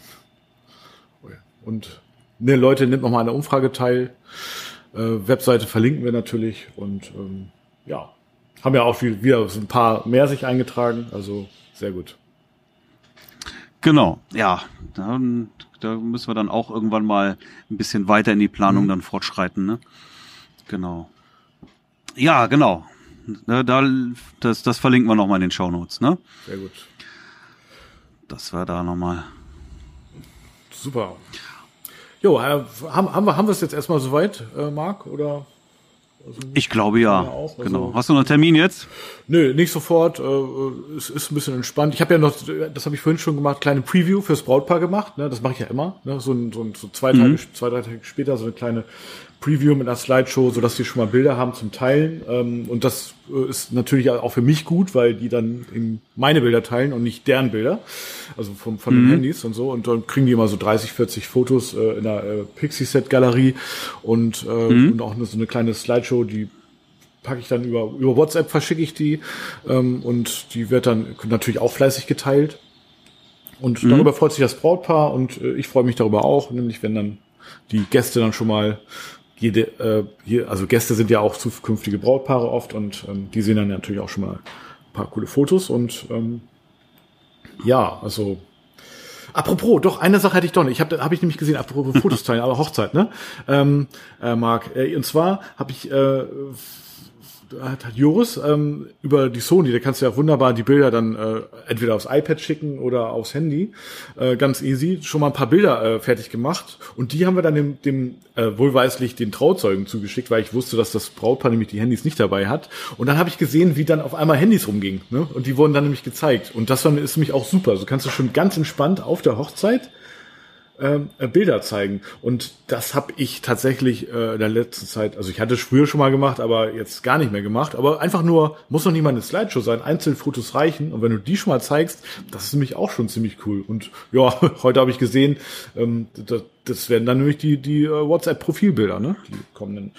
Und ne, Leute, nimmt nochmal an der Umfrage teil. Äh, Webseite verlinken wir natürlich. Und ähm, ja, haben ja auch viel, wieder so ein paar mehr sich eingetragen. Also sehr gut. Genau, ja. Dann, da müssen wir dann auch irgendwann mal ein bisschen weiter in die Planung Mhm. dann fortschreiten, ne? Genau. Ja, genau. Ne, Da, das, das verlinken wir nochmal in den Shownotes, ne? Sehr gut. Das war da nochmal. Super. Jo, äh, haben, haben wir haben wir es jetzt erstmal soweit, äh, Marc? Oder Also ich glaube ja. Auch, also genau. Hast du noch einen Termin jetzt? Nö, nicht sofort. Äh, es ist ein bisschen entspannt. Ich habe ja noch, das habe ich vorhin schon gemacht, kleine Preview fürs Brautpaar gemacht. Ne? Das mache ich ja immer. Ne? So, so, so zwei Tage, mhm. zwei, drei Tage später so eine kleine Preview mit einer Slideshow, so dass die schon mal Bilder haben zum Teilen. Ähm, und das äh, ist natürlich auch für mich gut, weil die dann in meine Bilder teilen und nicht deren Bilder. Also von, von mhm. den Handys und so. Und dann kriegen die immer so 30, 40 Fotos äh, in der äh, Pixie-Set-Galerie und, äh, mhm. und auch so eine kleine Slideshow, die packe ich dann über, über WhatsApp, verschicke ich die. Ähm, und die wird dann natürlich auch fleißig geteilt. Und mhm. darüber freut sich das Brautpaar und äh, ich freue mich darüber auch, nämlich wenn dann die Gäste dann schon mal jede, äh, hier, also Gäste sind ja auch zukünftige Brautpaare oft und ähm, die sehen dann natürlich auch schon mal ein paar coole Fotos und ähm, ja, also Apropos, doch, eine Sache hatte ich doch nicht. Ich habe hab ich nämlich gesehen, apropos Fotos teilen, aber Hochzeit, ne? Ähm, äh, Marc. Äh, und zwar habe ich äh, hat, hat Joris ähm, über die Sony, da kannst du ja wunderbar die Bilder dann äh, entweder aufs iPad schicken oder aufs Handy, äh, ganz easy, schon mal ein paar Bilder äh, fertig gemacht. Und die haben wir dann dem, dem äh, wohlweislich den Trauzeugen zugeschickt, weil ich wusste, dass das Brautpaar nämlich die Handys nicht dabei hat. Und dann habe ich gesehen, wie dann auf einmal Handys rumgingen ne? und die wurden dann nämlich gezeigt. Und das war, ist nämlich auch super, so kannst du schon ganz entspannt auf der Hochzeit äh, Bilder zeigen. Und das habe ich tatsächlich äh, in der letzten Zeit, also ich hatte es früher schon mal gemacht, aber jetzt gar nicht mehr gemacht. Aber einfach nur, muss noch mal eine Slideshow sein, einzelne Fotos reichen. Und wenn du die schon mal zeigst, das ist nämlich auch schon ziemlich cool. Und ja, heute habe ich gesehen, ähm, das, das werden dann nämlich die, die äh, WhatsApp-Profilbilder, ne? Die kommenden.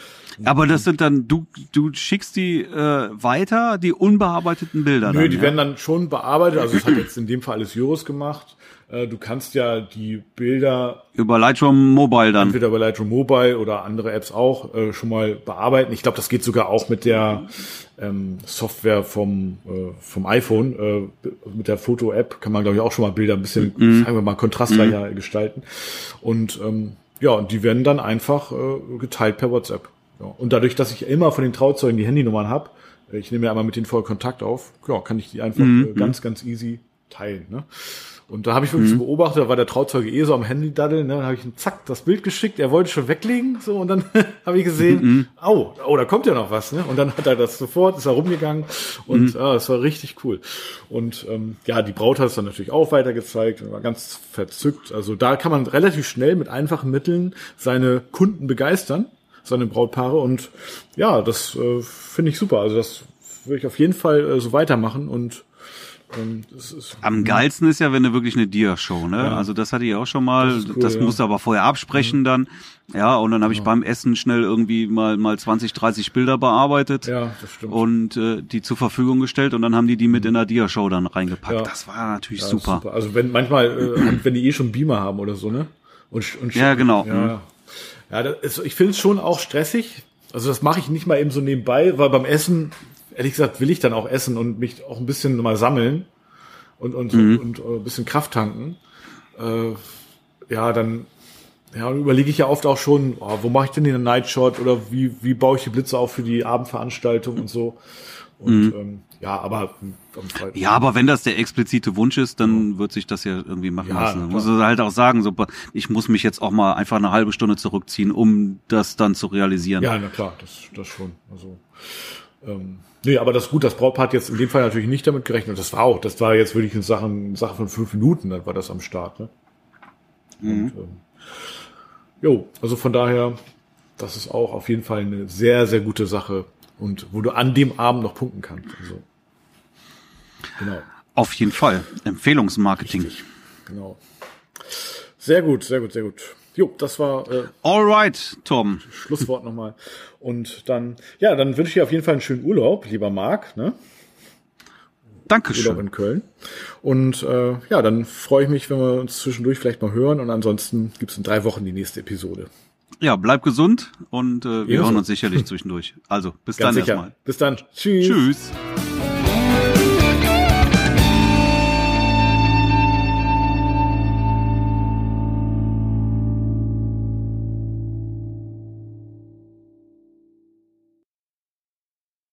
Aber das sind dann, du, du schickst die äh, weiter, die unbearbeiteten Bilder. Nö, dann, die ja? werden dann schon bearbeitet. Also das hat jetzt in dem Fall alles Joris gemacht. Äh, du kannst ja die Bilder über Lightroom Mobile dann entweder über Lightroom Mobile oder andere Apps auch äh, schon mal bearbeiten. Ich glaube, das geht sogar auch mit der ähm, Software vom äh, vom iPhone äh, mit der Foto-App kann man glaube ich auch schon mal Bilder ein bisschen mhm. sagen wir mal kontrastreicher mhm. gestalten und ähm, ja und die werden dann einfach äh, geteilt per WhatsApp. Ja. Und dadurch, dass ich immer von den Trauzeugen die Handynummern habe, äh, ich nehme ja einmal mit denen voll Kontakt auf, ja, kann ich die einfach mhm. äh, ganz ganz easy teilen. Ne? Und da habe ich wirklich mhm. so beobachtet, da war der Trauzeuge eh so am Handy daddeln, ne? dann habe ich ihm zack das Bild geschickt, er wollte schon weglegen, so und dann habe ich gesehen, mhm. oh, oh, da kommt ja noch was, ne? Und dann hat er das sofort, ist er rumgegangen und mhm. ah, das war richtig cool. Und ähm, ja, die Braut hat es dann natürlich auch weiter gezeigt und war ganz verzückt. Also da kann man relativ schnell mit einfachen Mitteln seine Kunden begeistern, seine Brautpaare und ja, das äh, finde ich super. Also das würde ich auf jeden Fall äh, so weitermachen und Am geilsten ist ja, wenn du wirklich eine Dia-Show, ne? Ja. Also das hatte ich auch schon mal. Das, cool, das ja. musst du aber vorher absprechen mhm. dann. Ja, und dann habe ich ja. beim Essen schnell irgendwie mal mal 20, 30 Bilder bearbeitet. Ja, das stimmt. Und äh, die zur Verfügung gestellt und dann haben die die mit in der Dia-Show dann reingepackt. Das war natürlich super. super. Also wenn manchmal, äh, wenn die eh schon Beamer haben oder so, ne? Und, und ja, genau. Ja, mhm. ja ist, ich finde es schon auch stressig. Also das mache ich nicht mal eben so nebenbei, weil beim Essen ehrlich gesagt will ich dann auch essen und mich auch ein bisschen mal sammeln und, und, mhm. und, und, ein bisschen Kraft tanken. Äh, ja, dann ja, überlege ich ja oft auch schon, oh, wo mache ich denn den Nightshot oder wie, wie baue ich die Blitze auf für die Abendveranstaltung und so. Und mhm. ähm, ja, aber ja, aber wenn das der explizite Wunsch ist, dann ja. wird sich das ja irgendwie machen ja, lassen. Dann muss du halt auch sagen, so, ich muss mich jetzt auch mal einfach eine halbe Stunde zurückziehen, um das dann zu realisieren. Ja, na klar, das, das schon. Also ähm, Nee, aber das gut, das Brautpaar hat jetzt in dem Fall natürlich nicht damit gerechnet. Das war auch, das war jetzt wirklich eine Sache, eine Sache von fünf Minuten, dann war das am Start. Ne? Mhm. Und, ähm, jo, also von daher, das ist auch auf jeden Fall eine sehr, sehr gute Sache und wo du an dem Abend noch punkten kannst. Also, genau. Auf jeden Fall. Empfehlungsmarketing. Richtig. Genau. Sehr gut, sehr gut, sehr gut. Jo, das war äh, Alright, Tom. Schlusswort nochmal. Und dann, ja, dann wünsche ich dir auf jeden Fall einen schönen Urlaub, lieber Marc. Ne? Dankeschön. Urlaub in Köln. Und äh, ja, dann freue ich mich, wenn wir uns zwischendurch vielleicht mal hören. Und ansonsten gibt's in drei Wochen die nächste Episode. Ja, bleib gesund und äh, wir Ebenso. hören uns sicherlich zwischendurch. Also, bis Ganz dann sicher. erstmal. Bis dann. Tschüss. Tschüss.